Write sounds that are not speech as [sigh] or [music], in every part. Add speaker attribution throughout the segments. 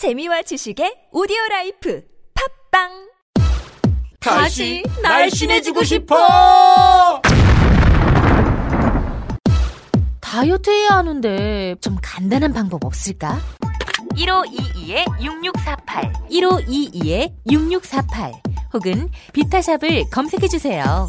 Speaker 1: 재미와 지식의 오디오 라이프 팟빵
Speaker 2: 다시 날씬해지고 싶어!
Speaker 3: 다이어트 해야 하는데 좀 간단한 방법 없을까? 1522-6648 1522-6648 혹은 비타샵을 검색해 주세요.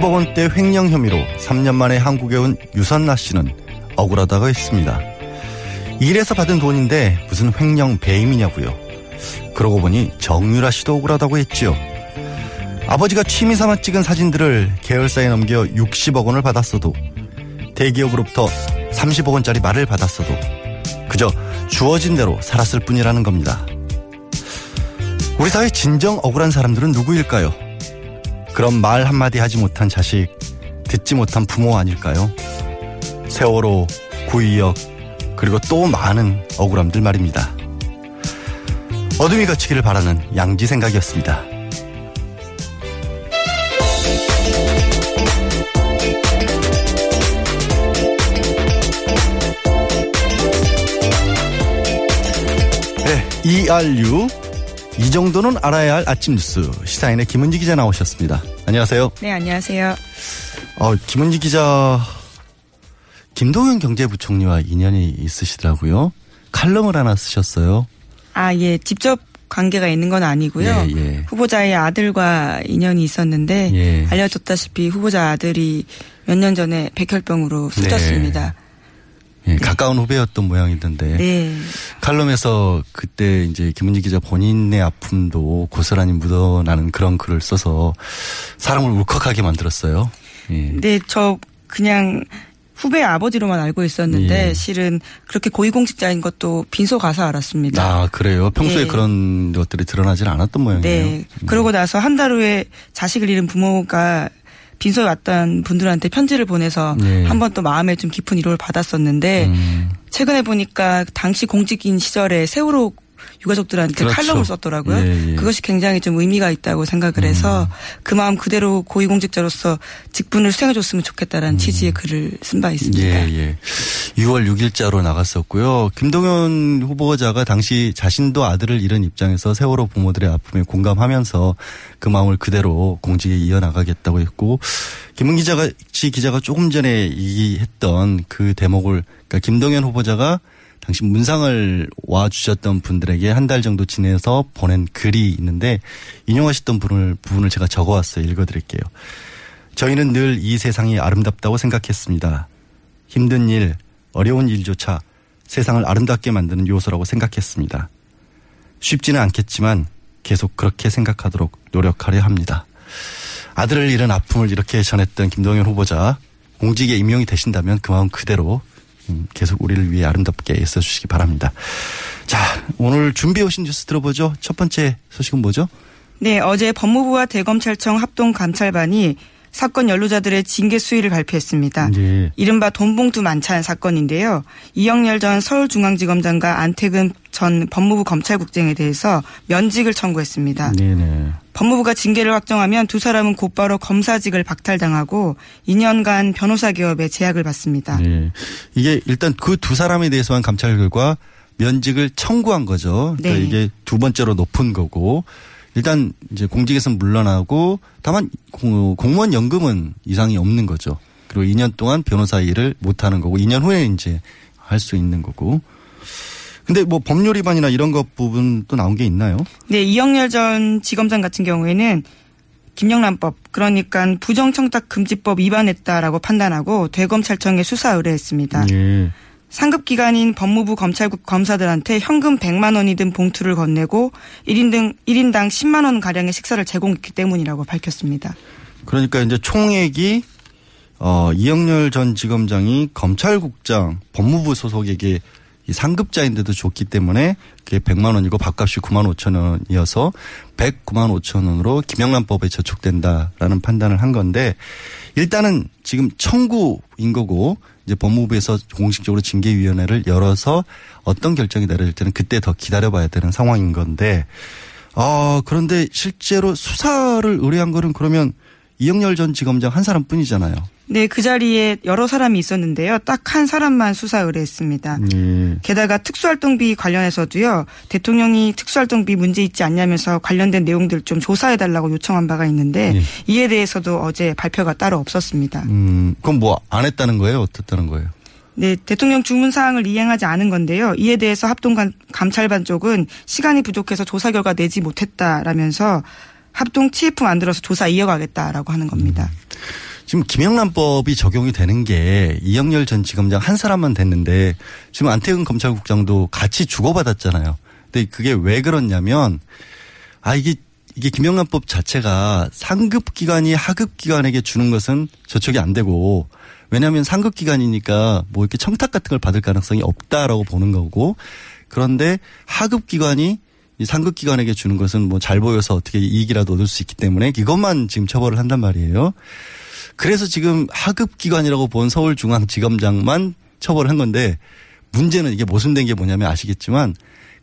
Speaker 4: 백 490억 원대 횡령 혐의로 3년 만에 한국에 온 유선나 씨는 억울하다고 했습니다. 일해서 받은 돈인데 무슨 횡령 배임이냐고요. 그러고 보니 정유라 씨도 억울하다고 했지요. 아버지가 취미 삼아 찍은 사진들을 계열사에 넘겨 60억 원을 받았어도 대기업으로부터 30억 원짜리 말을 받았어도 그저 주어진 대로 살았을 뿐이라는 겁니다. 우리 사회 진정 억울한 사람들은 누구일까요? 그런 말 한마디 하지 못한 자식, 듣지 못한 부모 아닐까요? 세월호, 구의역, 그리고 또 많은 억울함들 말입니다. 어둠이 거치기를 바라는 양지 생각이었습니다. 네, ERU 이 정도는 알아야 할 아침 뉴스 시사인의 김은지 기자 나오셨습니다. 안녕하세요.
Speaker 5: 네, 안녕하세요.
Speaker 4: 어, 김은지 기자 김동연 경제부총리와 인연이 있으시더라고요. 칼럼을 하나 쓰셨어요.
Speaker 5: 아, 예, 직접 관계가 있는 건 아니고요.
Speaker 4: 예, 예.
Speaker 5: 후보자의 아들과 인연이 있었는데
Speaker 4: 예.
Speaker 5: 알려졌다시피 후보자 아들이 몇 년 전에 백혈병으로 숨졌습니다.
Speaker 4: 예, 가까운 후배였던 모양이던데.
Speaker 5: 네.
Speaker 4: 칼럼에서 그때 이제 김은지 기자 본인의 아픔도 고스란히 묻어나는 그런 글을 써서 사람을 울컥하게 만들었어요. 예.
Speaker 5: 네, 저 그냥 후배 아버지로만 알고 있었는데
Speaker 4: 예.
Speaker 5: 실은 그렇게 고위공직자인 것도 빈소 가서 알았습니다.
Speaker 4: 아, 그래요? 평소에
Speaker 5: 예.
Speaker 4: 그런 것들이 드러나질 않았던 모양이에요.
Speaker 5: 네. 그러고 나서 한 달 후에 자식을 잃은 부모가 빈소에 왔던 분들한테 편지를 보내서
Speaker 4: 네.
Speaker 5: 한번 또 마음에 좀 깊은 위로를 받았었는데
Speaker 4: 음.
Speaker 5: 최근에 보니까 당시 공직인 시절에 세월호 유가족들한테
Speaker 4: 그렇죠.
Speaker 5: 칼럼을 썼더라고요.
Speaker 4: 예, 예.
Speaker 5: 그것이 굉장히 좀 의미가 있다고 생각을 해서 그 마음 그대로 고위공직자로서 직분을 수행해줬으면 좋겠다라는 취지의 글을 쓴 바 있습니다.
Speaker 4: 음. 예, 예. 6월 6일자로 나갔었고요. 김동연 후보자가 당시 자신도 아들을 잃은 입장에서 세월호 부모들의 아픔에 공감하면서 그 마음을 그대로 공직에 이어나가겠다고 했고, 김은 기자가, 지 기자가 조금 전에 얘기했던 그 대목을, 그러니까 김동연 후보자가 당시 문상을 와주셨던 분들에게 한 달 정도 지내서 보낸 글이 있는데 인용하셨던 부분을, 부분을 제가 적어왔어요. 읽어드릴게요. 저희는 늘 이 세상이 아름답다고 생각했습니다. 힘든 일, 어려운 일조차 세상을 아름답게 만드는 요소라고 생각했습니다. 쉽지는 않겠지만 계속 그렇게 생각하도록 노력하려 합니다. 아들을 잃은 아픔을 이렇게 전했던 김동연 후보자 공직에 임용이 되신다면 그 마음 그대로 음, 계속 우리를 위해 아름답게 애써 주시기 바랍니다. 자, 오늘 준비해 오신 뉴스 들어보죠. 첫 번째 소식은 뭐죠?
Speaker 5: 네, 어제 법무부와 대검찰청 합동 감찰반이 사건 연루자들의 징계 수위를 발표했습니다.
Speaker 4: 예.
Speaker 5: 이른바 돈봉투 만찬 사건인데요. 이영렬 전 서울중앙지검장과 안태근 전 법무부 검찰국장에 대해서 면직을 청구했습니다.
Speaker 4: 네네.
Speaker 5: 법무부가 징계를 확정하면 두 사람은 곧바로 검사직을 박탈당하고 2년간 변호사 기업에 제약을 받습니다.
Speaker 4: 네. 이게 일단 그 두 사람에 대해서만 감찰 결과 면직을 청구한 거죠. 그러니까
Speaker 5: 네.
Speaker 4: 이게 두 번째로 높은 거고 일단 이제 공직에서 물러나고 다만 공- 공무원 연금은 이상이 없는 거죠. 그리고 2년 동안 변호사 일을 못 하는 거고 2년 후에 이제 할 수 있는 거고. 근데 뭐 법률 위반이나 이런 것 부분 또 나온 게 있나요?
Speaker 5: 네, 이영렬 전 지검장 같은 경우에는 김영란법 그러니까 부정청탁 금지법 위반했다라고 판단하고 대검찰청에 수사 의뢰했습니다.
Speaker 4: 예.
Speaker 5: 상급 기관인 법무부 검찰국 검사들한테 현금 100만 원이든 봉투를 건네고 1인 등 1인당 10만 원 가량의 식사를 제공했기 때문이라고 밝혔습니다.
Speaker 4: 그러니까 이제 총액이 어 이영렬 전 지검장이 검찰국장 법무부 소속에게 이 상급자인데도 줬기 때문에 그게 100만 원이고 밥값이 9만 5천 원이어서 109만 5천 원으로 김영란법에 저촉된다라는 판단을 한 건데 일단은 지금 청구인 거고 이제 법무부에서 공식적으로 징계위원회를 열어서 어떤 결정이 내려질 때는 그때 더 기다려봐야 되는 상황인 건데 어 그런데 실제로 수사를 의뢰한 거는 그러면 이영렬 전 지검장 한 사람뿐이잖아요.
Speaker 5: 네, 그 자리에 여러 사람이 있었는데요. 딱 한 사람만 수사 의뢰했습니다.
Speaker 4: 예.
Speaker 5: 게다가 특수활동비 관련해서도요. 대통령이 특수활동비 문제 있지 않냐면서 관련된 내용들 좀 조사해 달라고 요청한 바가 있는데
Speaker 4: 예.
Speaker 5: 이에 대해서도 어제 발표가 따로 없었습니다.
Speaker 4: 음, 그럼 뭐 안 했다는 거예요? 어떻다는 거예요?
Speaker 5: 네, 대통령 주문 사항을 이행하지 않은 건데요. 이에 대해서 합동 감- 감찰반 쪽은 시간이 부족해서 조사 결과 내지 못했다라면서 합동 TF 만들어서 조사 이어가겠다라고 하는 겁니다.
Speaker 4: 지금 김영란법이 적용이 되는 게 이영렬 전 지검장 한 사람만 됐는데 지금 안태근 검찰국장도 같이 주고받았잖아요. 근데 그게 왜 그렇냐면 아 이게 이게 김영란법 자체가 상급 기관이 하급 기관에게 주는 것은 저촉이 안 되고 왜냐하면 상급 기관이니까 뭐 이렇게 청탁 같은 걸 받을 가능성이 없다라고 보는 거고 그런데 하급 기관이 이 상급 기관에게 주는 것은 뭐 잘 보여서 어떻게 이익이라도 얻을 수 있기 때문에 이것만 지금 처벌을 한단 말이에요. 그래서 지금 하급 기관이라고 본 서울중앙지검장만 처벌을 한 건데 문제는 이게 모순된 게 뭐냐면 아시겠지만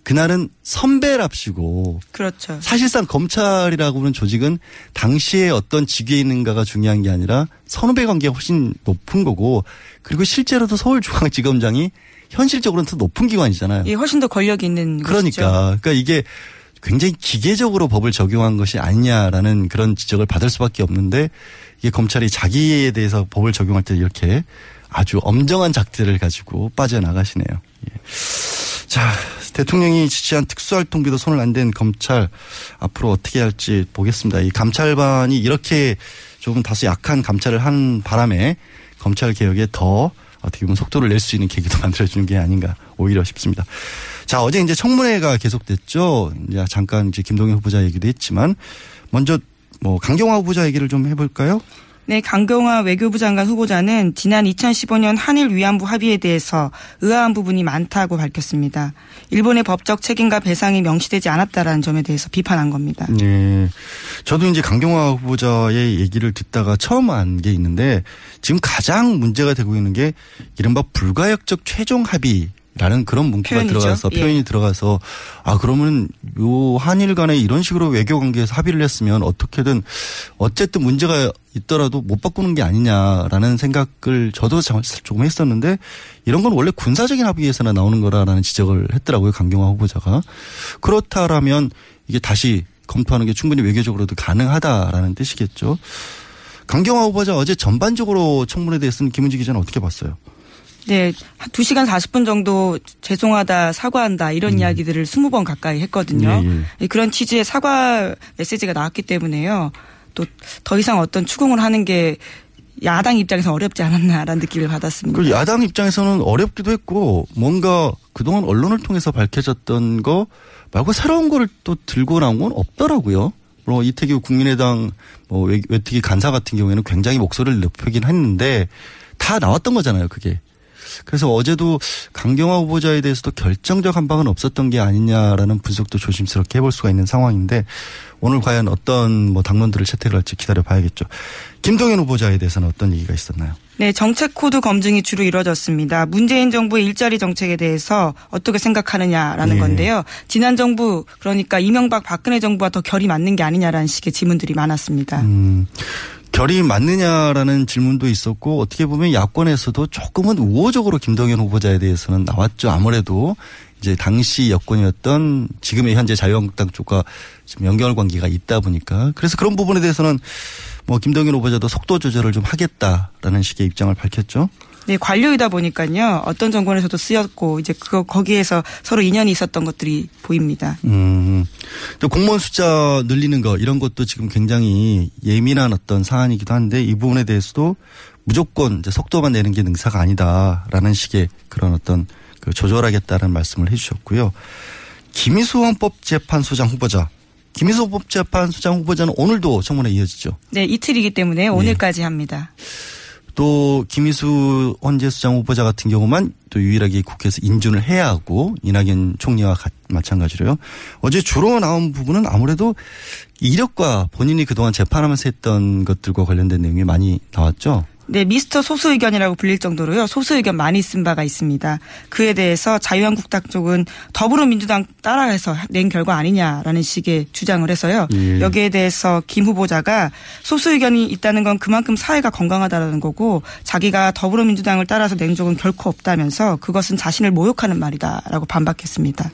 Speaker 4: 그날은 선배랍시고
Speaker 5: 그렇죠.
Speaker 4: 사실상 검찰이라고 하는 조직은 당시에 어떤 직위에 있는가가 중요한 게 아니라 선후배 관계가 훨씬 높은 거고 그리고 실제로도 서울중앙지검장이 현실적으로는 더 높은 기관이잖아요.
Speaker 5: 예, 훨씬 더 권력이 있는
Speaker 4: 그러니까
Speaker 5: 것이죠.
Speaker 4: 그러니까 이게 굉장히 기계적으로 법을 적용한 것이 아니냐라는 그런 지적을 받을 수밖에 없는데 이게 검찰이 자기에 대해서 법을 적용할 때 이렇게 아주 엄정한 작태를 가지고 빠져나가시네요. 예. 자, 대통령이 지시한 특수활동비도 손을 안 댄 검찰 앞으로 어떻게 할지 보겠습니다. 이 감찰반이 이렇게 조금 다소 약한 감찰을 한 바람에 검찰 개혁에 더 어떻게 보면 속도를 낼 수 있는 계기도 [laughs] 만들어주는 게 아닌가 오히려 싶습니다. 자, 어제 이제 청문회가 계속됐죠. 이제 잠깐 이제 김동연 후보자 얘기도 했지만 먼저 뭐 강경화 후보자 얘기를 좀 해볼까요?
Speaker 5: 네, 강경화 외교부 장관 후보자는 지난 2015년 한일 위안부 합의에 대해서 의아한 부분이 많다고 밝혔습니다. 일본의 법적 책임과 배상이 명시되지 않았다라는 점에 대해서 비판한 겁니다.
Speaker 4: 네. 저도 이제 강경화 후보자의 얘기를 듣다가 처음 안 게 있는데 지금 가장 문제가 되고 있는 게 이른바 불가역적 최종 합의 라는 그런 문구가
Speaker 5: 표현이죠.
Speaker 4: 들어가서
Speaker 5: 예.
Speaker 4: 표현이 들어가서 아 그러면 요 한일 간에 이런 식으로 외교 관계에서 합의를 했으면 어떻게든 어쨌든 문제가 있더라도 못 바꾸는 게 아니냐라는 생각을 저도 참- 조금 했었는데 이런 건 원래 군사적인 합의에서나 나오는 거라라는 지적을 했더라고요 강경화 후보자가 그렇다라면 이게 다시 검토하는 게 충분히 외교적으로도 가능하다라는 뜻이겠죠. 강경화 후보자 어제 전반적으로 청문회에 대해서는 김은지 기자는 어떻게 봤어요?
Speaker 5: 네, 한 2시간 40분 정도 죄송하다, 사과한다 이런 이야기들을 20번 가까이 했거든요.
Speaker 4: 예, 예.
Speaker 5: 예, 그런 취지의 사과 메시지가 나왔기 때문에요. 또 더 이상 어떤 추궁을 하는 게 야당 입장에서 어렵지 않았나라는 느낌을 받았습니다.
Speaker 4: 그 야당 입장에서는 어렵기도 했고 뭔가 그동안 언론을 통해서 밝혀졌던 거 말고 새로운 거를 또 들고 나온 건 없더라고요. 물론 이태규 국민의당 뭐 외- 외특위 간사 같은 경우에는 굉장히 목소리를 높이긴 했는데 다 나왔던 거잖아요. 그게 그래서 어제도 강경화 후보자에 대해서도 결정적 한방은 없었던 게 아니냐라는 분석도 조심스럽게 해볼 수가 있는 상황인데 오늘 과연 어떤 뭐 당론들을 채택을 할지 기다려 봐야겠죠. 김동연 후보자에 대해서는 어떤 얘기가 있었나요?
Speaker 5: 네, 정책 코드 검증이 주로 이루어졌습니다. 문재인 정부의 일자리 정책에 대해서 어떻게 생각하느냐라는
Speaker 4: 네.
Speaker 5: 건데요. 지난 정부 그러니까 이명박 박근혜 정부와 더 결이 맞는 게 아니냐라는 식의 질문들이 많았습니다.
Speaker 4: 음, 결이 맞느냐라는 질문도 있었고 어떻게 보면 야권에서도 조금은 우호적으로 김동연 후보자에 대해서는 나왔죠. 아무래도 이제 당시 여권이었던 지금의 현재 자유한국당 쪽과 좀 연결 관계가 있다 보니까 그래서 그런 부분에 대해서는 뭐 김동연 후보자도 속도 조절을 좀 하겠다라는 식의 입장을 밝혔죠.
Speaker 5: 네, 관료이다 보니까요. 어떤 정권에서도 쓰였고 이제 그거 거기에서 서로 인연이 있었던 것들이 보입니다.
Speaker 4: 음. 또 공무원 숫자 늘리는 거 이런 것도 지금 굉장히 예민한 어떤 사안이기도 한데 이 부분에 대해서도 무조건 이제 속도만 내는 게 능사가 아니다라는 식의 그런 어떤 그 조절하겠다는 말씀을 해주셨고요. 김희수 헌법 재판소장 후보자. 김희수 헌법 재판소장 후보자는 오늘도 청문회 이어지죠.
Speaker 5: 네, 이틀이기 때문에 오늘까지 합니다.
Speaker 4: 또 김희수 헌재수장 후보자 같은 경우만 또 유일하게 국회에서 인준을 해야 하고 이낙연 총리와 가- 마찬가지로요. 어제 주로 나온 부분은 아무래도 이력과 본인이 그동안 재판하면서 했던 것들과 관련된 내용이 많이 나왔죠.
Speaker 5: 네, 미스터 소수 의견이라고 불릴 정도로요. 소수 의견 많이 쓴 바가 있습니다. 그에 대해서 자유한국당 쪽은 더불어민주당 따라해서 낸 결과 아니냐라는 식의 주장을 해서요.
Speaker 4: 예.
Speaker 5: 여기에 대해서 김 후보자가 소수 의견이 있다는 건 그만큼 사회가 건강하다라는 거고 자기가 더불어민주당을 따라서 낸 적은 결코 없다면서 그것은 자신을 모욕하는 말이다라고 반박했습니다.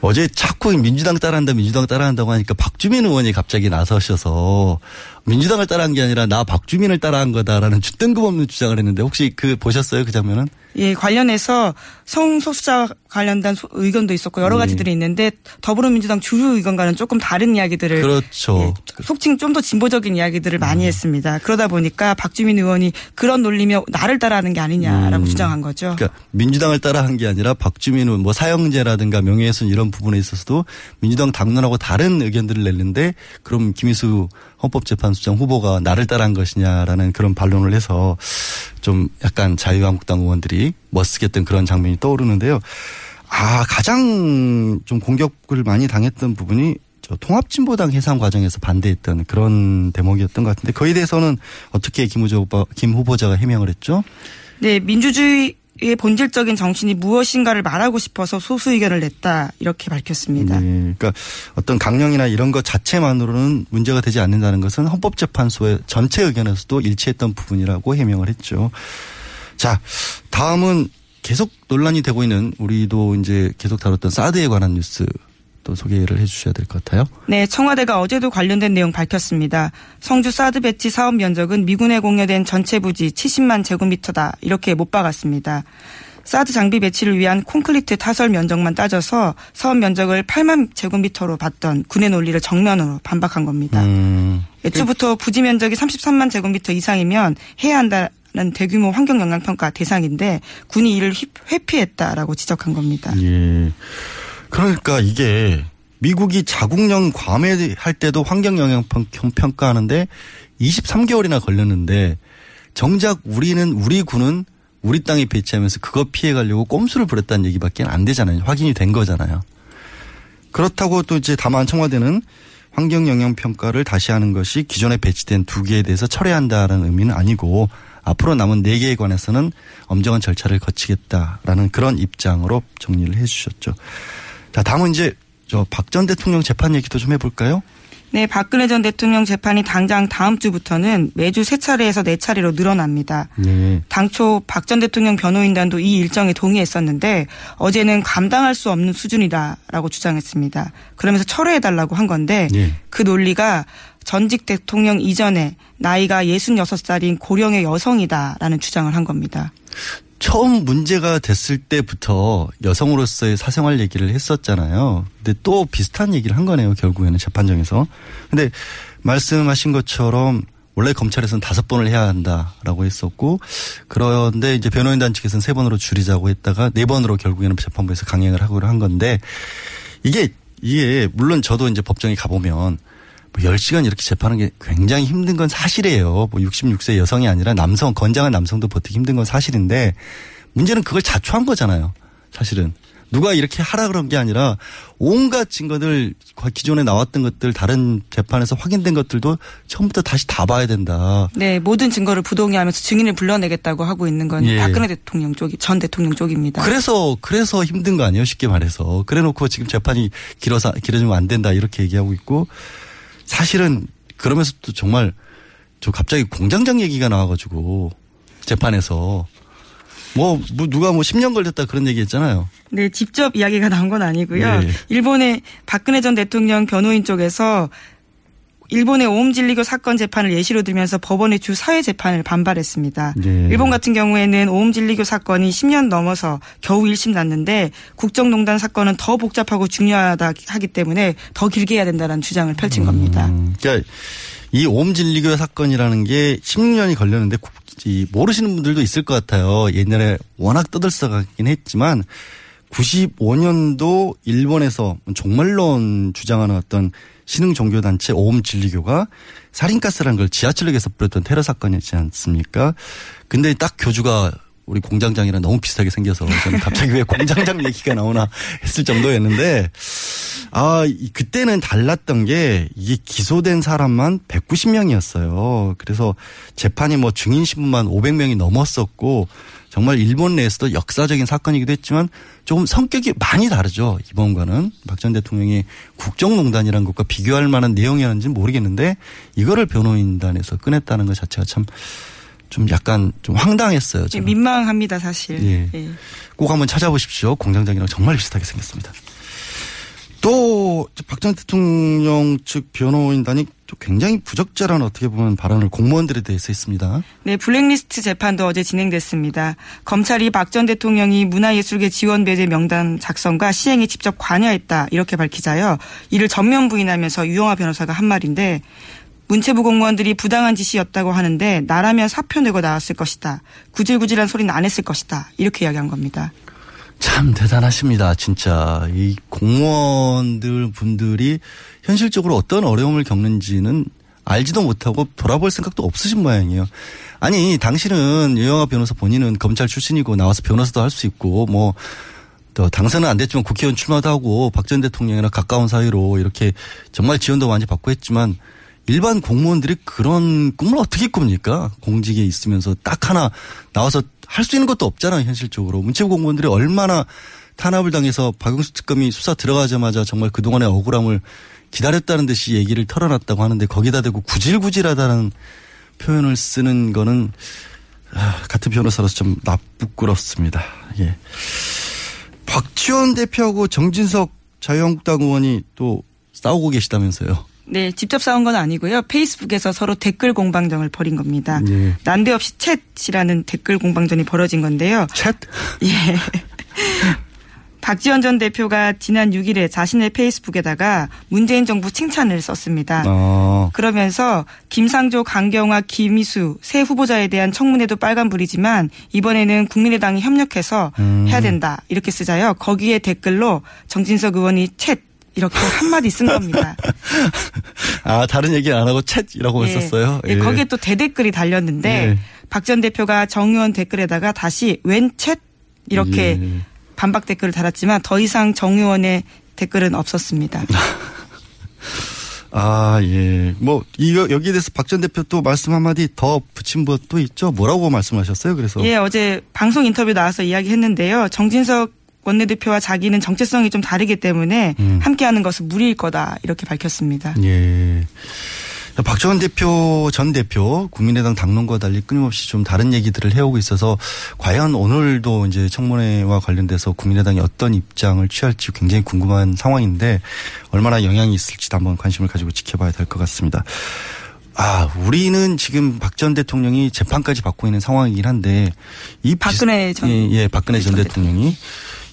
Speaker 4: 어제 자꾸 민주당 따라한다 민주당 따라한다고 하니까 박주민 의원이 갑자기 나서셔서 민주당을 따라한 게 아니라 나 박주민을 따라한 거다라는 뜬금없는 주장을 했는데 혹시 그 보셨어요 그 장면은?
Speaker 5: 예, 관련해서 성소수자 관련된 소- 의견도 있었고 여러
Speaker 4: 네.
Speaker 5: 가지들이 있는데 더불어민주당 주류 의견과는 조금 다른 이야기들을
Speaker 4: 그렇죠. 음.
Speaker 5: 예, 속칭 좀 더 진보적인 이야기들을 많이 했습니다. 그러다 보니까 박주민 의원이 그런 논리며 나를 따라하는 게 아니냐라고
Speaker 4: 음.
Speaker 5: 주장한 거죠.
Speaker 4: 그러니까 민주당을 따라한 게 아니라 박주민 의원 뭐 사형제라든가 명예훼손 이런 부분에 있어서도 민주당 당론하고 다른 의견들을 냈는데 그럼 김희수 헌법재판소장 후보가 나를 따라한 것이냐라는 그런 반론을 해서 좀 약간 자유한국당 의원들이 멋쓰겠던 그런 장면이 떠오르는데요. 아 가장 좀 공격을 많이 당했던 부분이 저 통합진보당 해산 과정에서 반대했던 그런 대목이었던 것 같은데 그에 대해서는 어떻게 김 후보자, 김 후보자가 해명을 했죠?
Speaker 5: 네, 민주주의 의 본질적인 정신이 무엇인가를 말하고 싶어서 소수 의견을 냈다 이렇게 밝혔습니다.
Speaker 4: 네, 그러니까 어떤 강령이나 이런 것 자체만으로는 문제가 되지 않는다는 것은 헌법재판소의 전체 의견에서도 일치했던 부분이라고 해명을 했죠. 자, 다음은 계속 논란이 되고 있는 우리도 이제 계속 다뤘던 사드에 관한 뉴스 또 소개를 해 주셔야 될 것 같아요.
Speaker 5: 네, 청와대가 어제도 관련된 내용 밝혔습니다. 성주 사드 배치 사업 면적은 미군에 공여된 전체 부지 70만 제곱미터다 이렇게 못 박았습니다. 사드 장비 배치를 위한 콘크리트 타설 면적만 따져서 사업 면적을 8만 제곱미터로 봤던 군의 논리를 정면으로 반박한 겁니다.
Speaker 4: 음,
Speaker 5: 애초부터 부지 면적이 33만 제곱미터 이상이면 해야 한다 는 대규모 환경 영향 평가 대상인데 군이 이를 휘- 회피했다라고 지적한 겁니다.
Speaker 4: 예. 그러니까 이게 미국이 자국령 괌에 할 때도 환경 영향 평- 평가하는데 23개월이나 걸렸는데 정작 우리는 우리 군은 우리 땅에 배치하면서 그거 피해 가려고 꼼수를 부렸다는 얘기밖에 안 되잖아요. 확인이 된 거잖아요. 그렇다고 또 이제 다만 청와대는 환경 영향 평가를 다시 하는 것이 기존에 배치된 두 개에 대해서 철회한다라는 의미는 아니고 앞으로 남은 네 개에 관해서는 엄정한 절차를 거치겠다라는 그런 입장으로 정리를 해 주셨죠. 자, 다음은 이제 저 박 전 대통령 재판 얘기도 좀 해볼까요?
Speaker 5: 네, 박근혜 전 대통령 재판이 당장 다음 주부터는 매주 세 차례에서 네 차례로 늘어납니다.
Speaker 4: 네.
Speaker 5: 당초 박 전 대통령 변호인단도 이 일정에 동의했었는데 어제는 감당할 수 없는 수준이다라고 주장했습니다. 그러면서 철회해달라고 한 건데
Speaker 4: 예.
Speaker 5: 그 논리가 전직 대통령 이전에 나이가 66살인 고령의 여성이다라는 주장을 한 겁니다.
Speaker 4: 처음 문제가 됐을 때부터 여성으로서의 사생활 얘기를 했었잖아요. 근데 또 비슷한 얘기를 한 거네요. 결국에는 재판정에서. 근데 말씀하신 것처럼 원래 검찰에서는 다섯 번을 해야 한다라고 했었고 그런데 이제 변호인단 측에서는 세 번으로 줄이자고 했다가 네 번으로 결국에는 재판부에서 강행을 하고 한 건데 이게 이게 물론 저도 이제 법정에 가보면 뭐 10시간 이렇게 재판하는 게 굉장히 힘든 건 사실이에요. 뭐 66세 여성이 아니라 남성, 건장한 남성도 버티기 힘든 건 사실인데 문제는 그걸 자초한 거잖아요. 사실은. 누가 이렇게 하라 그런 게 아니라 온갖 증거들 기존에 나왔던 것들 다른 재판에서 확인된 것들도 처음부터 다시 다 봐야 된다.
Speaker 5: 네, 모든 증거를 부동의하면서 증인을 불러내겠다고 하고 있는 건
Speaker 4: 예.
Speaker 5: 박근혜 대통령 쪽이 전 대통령 쪽입니다.
Speaker 4: 그래서 그래서 힘든 거 아니에요 쉽게 말해서 그래놓고 지금 재판이 길어서 길어지면 안 된다 이렇게 얘기하고 있고 사실은 그러면서 또 정말 저 갑자기 공장장 얘기가 나와가지고 재판에서 뭐, 뭐 누가 뭐 10년 걸렸다 그런 얘기 했잖아요.
Speaker 5: 네, 직접 이야기가 나온 건 아니고요.
Speaker 4: 네.
Speaker 5: 일본의 박근혜 전 대통령 변호인 쪽에서 일본의 오음진리교 사건 재판을 예시로 들면서 법원의 주 사회 재판을 반발했습니다.
Speaker 4: 네.
Speaker 5: 일본 같은 경우에는 오음진리교 사건이 10년 넘어서 겨우 1심 났는데 국정농단 사건은 더 복잡하고 중요하다 하기 때문에 더 길게 해야 된다는 주장을 펼친 겁니다.
Speaker 4: 음, 그러니까 이 오음진리교 사건이라는 게 16년이 걸렸는데 모르시는 분들도 있을 것 같아요. 옛날에 워낙 떠들썩하긴 했지만 95년도 일본에서 종말론 주장하는 어떤 신흥 종교 단체 오음 진리교가 살인가스라는 걸 지하철역에서 뿌렸던 테러 사건이지 않습니까? 근데 딱 교주가 우리 공장장이랑 너무 비슷하게 생겨서 저는 갑자기 왜 공장장 얘기가 나오나 했을 정도였는데 아, 이- 그때는 달랐던 게 이게 기소된 사람만 190명이었어요. 그래서 재판이 뭐 증인 신분만 500명이 넘었었고 정말 일본 내에서도 역사적인 사건이기도 했지만 조금 성격이 많이 다르죠. 이번과는 박 전 대통령이 국정농단이라는 것과 비교할 만한 내용이었는지 는 모르겠는데 이거를 변호인단에서 꺼냈다는 것 자체가 참 좀 약간 좀 황당했어요.
Speaker 5: 네. 민망합니다, 사실.
Speaker 4: 예.
Speaker 5: 예.
Speaker 4: 꼭 한번 찾아보십시오. 공장장이랑 정말 비슷하게 생겼습니다. 또 박전 대통령 측 변호인단이 또 굉장히 부적절한 어떻게 보면 발언을 공무원들에 대해서 했습니다.
Speaker 5: 네, 블랙리스트 재판도 어제 진행됐습니다. 검찰이 박 전 대통령이 문화예술계 지원 배제 명단 작성과 시행에 직접 관여했다 이렇게 밝히자요. 이를 전면 부인하면서 유영아 변호사가 한 말인데 문체부 공무원들이 부당한 지시였다고 하는데 나라면 사표 내고 나왔을 것이다. 구질구질한 소리는 안 했을 것이다. 이렇게 이야기한 겁니다.
Speaker 4: 참 대단하십니다. 진짜 이 공무원들 분들이 현실적으로 어떤 어려움을 겪는지는 알지도 못하고 돌아볼 생각도 없으신 모양이에요. 아니 당신은 유영아 변호사 본인은 검찰 출신이고 나와서 변호사도 할 수 있고 뭐 또 당선은 안 됐지만 국회의원 출마도 하고 박 전 대통령이랑 가까운 사이로 이렇게 정말 지원도 많이 받고 했지만 일반 공무원들이 그런 꿈을 어떻게 꿉니까? 공직에 있으면서 딱 하나 나와서 할 수 있는 것도 없잖아요, 현실적으로. 문체부 공무원들이 얼마나 탄압을 당해서 박영수 특검이 수사 들어가자마자 정말 그동안의 억울함을 기다렸다는 듯이 얘기를 털어놨다고 하는데 거기다 대고 구질구질하다는 표현을 쓰는 거는 아, 같은 변호사로서 좀 나쁘끄럽습니다. 예. 박지원 대표하고 정진석 자유한국당 의원이 또 싸우고 계시다면서요.
Speaker 5: 네, 직접 싸운 건 아니고요. 페이스북에서 서로 댓글 공방전을 벌인 겁니다.
Speaker 4: 예.
Speaker 5: 난데없이 챗이라는 댓글 공방전이 벌어진 건데요.
Speaker 4: 챗?
Speaker 5: 예. [laughs] 박지원 전 대표가 지난 6일에 자신의 페이스북에다가 문재인 정부 칭찬을 썼습니다.
Speaker 4: 어.
Speaker 5: 그러면서 김상조, 강경화, 김희수 새 후보자에 대한 청문회도 빨간불이지만 이번에는 국민의당이 협력해서
Speaker 4: 음.
Speaker 5: 해야 된다 이렇게 쓰자요. 거기에 댓글로 정진석 의원이 챗 이렇게 한마디 쓴 겁니다. [laughs]
Speaker 4: 아, 다른 얘기 안 하고 챗이라고
Speaker 5: 예.
Speaker 4: 했었어요.
Speaker 5: 예, 거기에 또 대댓글이 달렸는데
Speaker 4: 예.
Speaker 5: 박전 대표가 정 의원 댓글에다가 다시 웬 챗 이렇게
Speaker 4: 예.
Speaker 5: 반박 댓글을 달았지만 더 이상 정 의원의 댓글은 없었습니다. [laughs]
Speaker 4: 아, 예. 뭐, 이거, 여기에 대해서 박 전 대표 또 말씀 한마디 더 붙인 것도 있죠? 뭐라고 말씀하셨어요? 그래서.
Speaker 5: 예, 어제 방송 인터뷰 나와서 이야기 했는데요. 정진석 원내대표와 자기는 정체성이 좀 다르기 때문에
Speaker 4: 음.
Speaker 5: 함께하는 것은 무리일 거다 이렇게 밝혔습니다.
Speaker 4: 예. 박정원 대표 전 대표 국민의당 당론과 달리 끊임없이 좀 다른 얘기들을 해오고 있어서 과연 오늘도 이제 청문회와 관련돼서 국민의당이 어떤 입장을 취할지 굉장히 궁금한 상황인데 얼마나 영향이 있을지도 한번 관심을 가지고 지켜봐야 될 것 같습니다. 아, 우리는 지금 박 전 대통령이 재판까지 받고 있는 상황이긴 한데 이
Speaker 5: 박근혜 전-
Speaker 4: 예, 예, 박근혜
Speaker 5: 전전
Speaker 4: 대통령이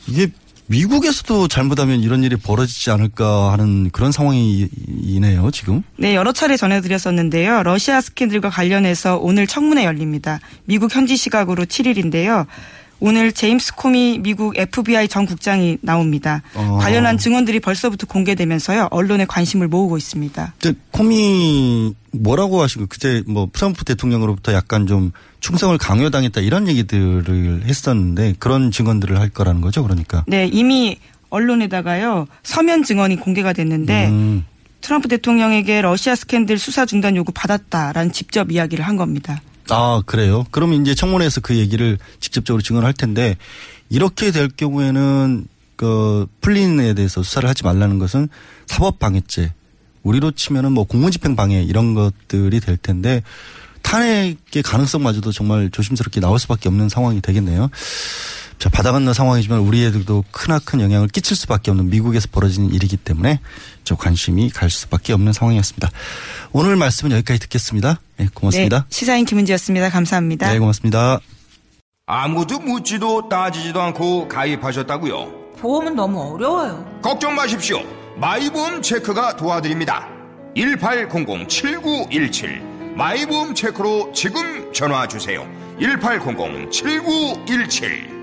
Speaker 4: 이게 미국에서도 잘못하면 이런 일이 벌어지지 않을까 하는 그런 상황이네요, 지금.
Speaker 5: 네, 여러 차례 전해드렸었는데요. 러시아 스캔들과 관련해서 오늘 청문회 열립니다. 미국 현지 시각으로 7일인데요. 오늘 제임스 코미 미국 FBI 전 국장이 나옵니다.
Speaker 4: 어.
Speaker 5: 관련한 증언들이 벌써부터 공개되면서요 언론의 관심을 모으고 있습니다.
Speaker 4: 저 코미 뭐라고 하시고 그때 뭐 트럼프 대통령으로부터 약간 좀 충성을 강요당했다 이런 얘기들을 했었는데 그런 증언들을 할 거라는 거죠, 그러니까.
Speaker 5: 네 이미 언론에다가요 서면 증언이 공개가 됐는데
Speaker 4: 음.
Speaker 5: 트럼프 대통령에게 러시아 스캔들 수사 중단 요구 받았다라는 직접 이야기를 한 겁니다.
Speaker 4: 아, 그래요? 그러면 이제 청문회에서 그 얘기를 직접적으로 증언할 텐데 이렇게 될 경우에는 그 풀린에 대해서 수사를 하지 말라는 것은 사법 방해죄. 우리로 치면은 뭐 공무집행 방해 이런 것들이 될 텐데 탄핵의 가능성마저도 정말 조심스럽게 나올 수밖에 없는 상황이 되겠네요. 자, 바다 건너 상황이지만 우리 애들도 크나큰 영향을 끼칠 수밖에 없는 미국에서 벌어지는 일이기 때문에 저 관심이 갈 수밖에 없는 상황이었습니다. 오늘 말씀은 여기까지 듣겠습니다. 네, 고맙습니다.
Speaker 5: 네, 시사인 김은지였습니다. 감사합니다.
Speaker 4: 네, 고맙습니다.
Speaker 6: 아무도 묻지도 따지지도 않고 가입하셨다고요?
Speaker 7: 보험은 너무 어려워요.
Speaker 6: 걱정 마십시오. 마이보험 체크가 도와드립니다. 1800-7917 마이보험 체크로 지금 전화 주세요. 1800-7917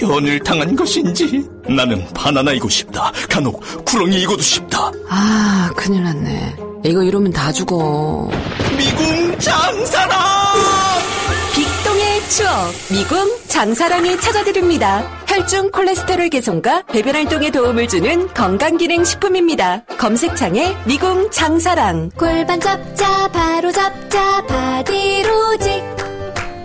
Speaker 8: 변을 당한 것인지 나는 바나나이고 싶다. 간혹 구렁이이고도 싶다.
Speaker 9: 아 큰일 났네. 이거 이러면 다 죽어.
Speaker 8: 미궁 장사랑!
Speaker 10: 빅동의 추억 미궁 장사랑이 찾아드립니다. 혈중 콜레스테롤 개선과 배변 활동에 도움을 주는 건강기능 식품입니다. 검색창에 미궁 장사랑
Speaker 11: 골반 잡자 바로 잡자 바디로직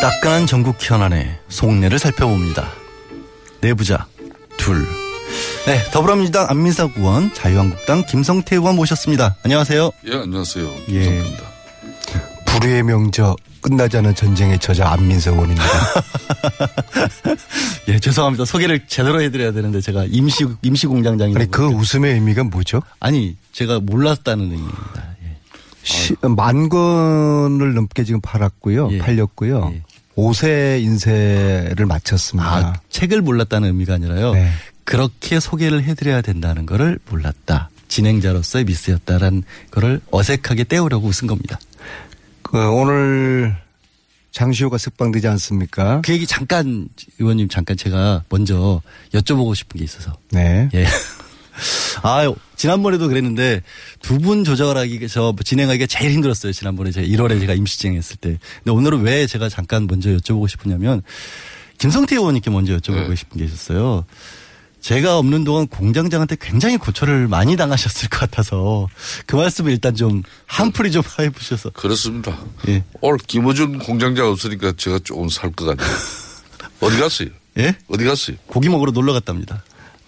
Speaker 4: 따끈한 전국 현안의 속내를 살펴봅니다. 내부자 둘. 네, 더불어민주당 안민석 의원, 자유한국당 김성태 의원 모셨습니다. 안녕하세요.
Speaker 12: 예, 안녕하세요.
Speaker 4: 예.
Speaker 12: 김성태입니다.
Speaker 13: 불의의 명저 끝나지 않은 전쟁의 저자 안민석 의원입니다. [laughs]
Speaker 4: 예, 죄송합니다. 소개를 제대로 해드려야 되는데 제가 임시 임시 공장장이
Speaker 13: 아니 그 웃음의 의미가 뭐죠?
Speaker 4: 아니 제가 몰랐다는 의미입니다.
Speaker 13: 시, 만 권을 넘게 지금 팔았고요.
Speaker 4: 예.
Speaker 13: 팔렸고요.
Speaker 4: 예.
Speaker 13: 5세 인쇄를 마쳤습니다.
Speaker 4: 아, 책을 몰랐다는 의미가 아니라요.
Speaker 13: 네.
Speaker 4: 그렇게 소개를 해드려야 된다는 거를 몰랐다. 진행자로서의 미스였다라는 거를 어색하게 떼우려고 웃은 겁니다.
Speaker 13: 그 오늘 장시호가 석방되지 않습니까?
Speaker 4: 그 얘기 잠깐 의원님 잠깐 제가 먼저 여쭤보고 싶은 게 있어서.
Speaker 13: 네.
Speaker 4: 예. 아, 지난번에도 그랬는데 두 분 조절하기, 저 진행하기가 제일 힘들었어요. 지난번에 제가 1월에 제가 임시 진행했을 때. 근데 오늘은 왜 제가 잠깐 먼저 여쭤보고 싶으냐면 김성태 의원님께 먼저 여쭤보고
Speaker 12: 네.
Speaker 4: 싶은 게 있었어요. 제가 없는 동안 공장장한테 굉장히 고초를 많이 당하셨을 것 같아서 그 말씀을 일단 좀 한풀이 좀 [laughs] 해보셔서.
Speaker 12: 그렇습니다.
Speaker 4: 예.
Speaker 12: 오늘 김호준 공장장 없으니까 제가 조금 살 것 같네요. 어디 갔어요?
Speaker 4: 예?
Speaker 12: 어디 갔어요?
Speaker 4: 고기 먹으러 놀러 갔답니다.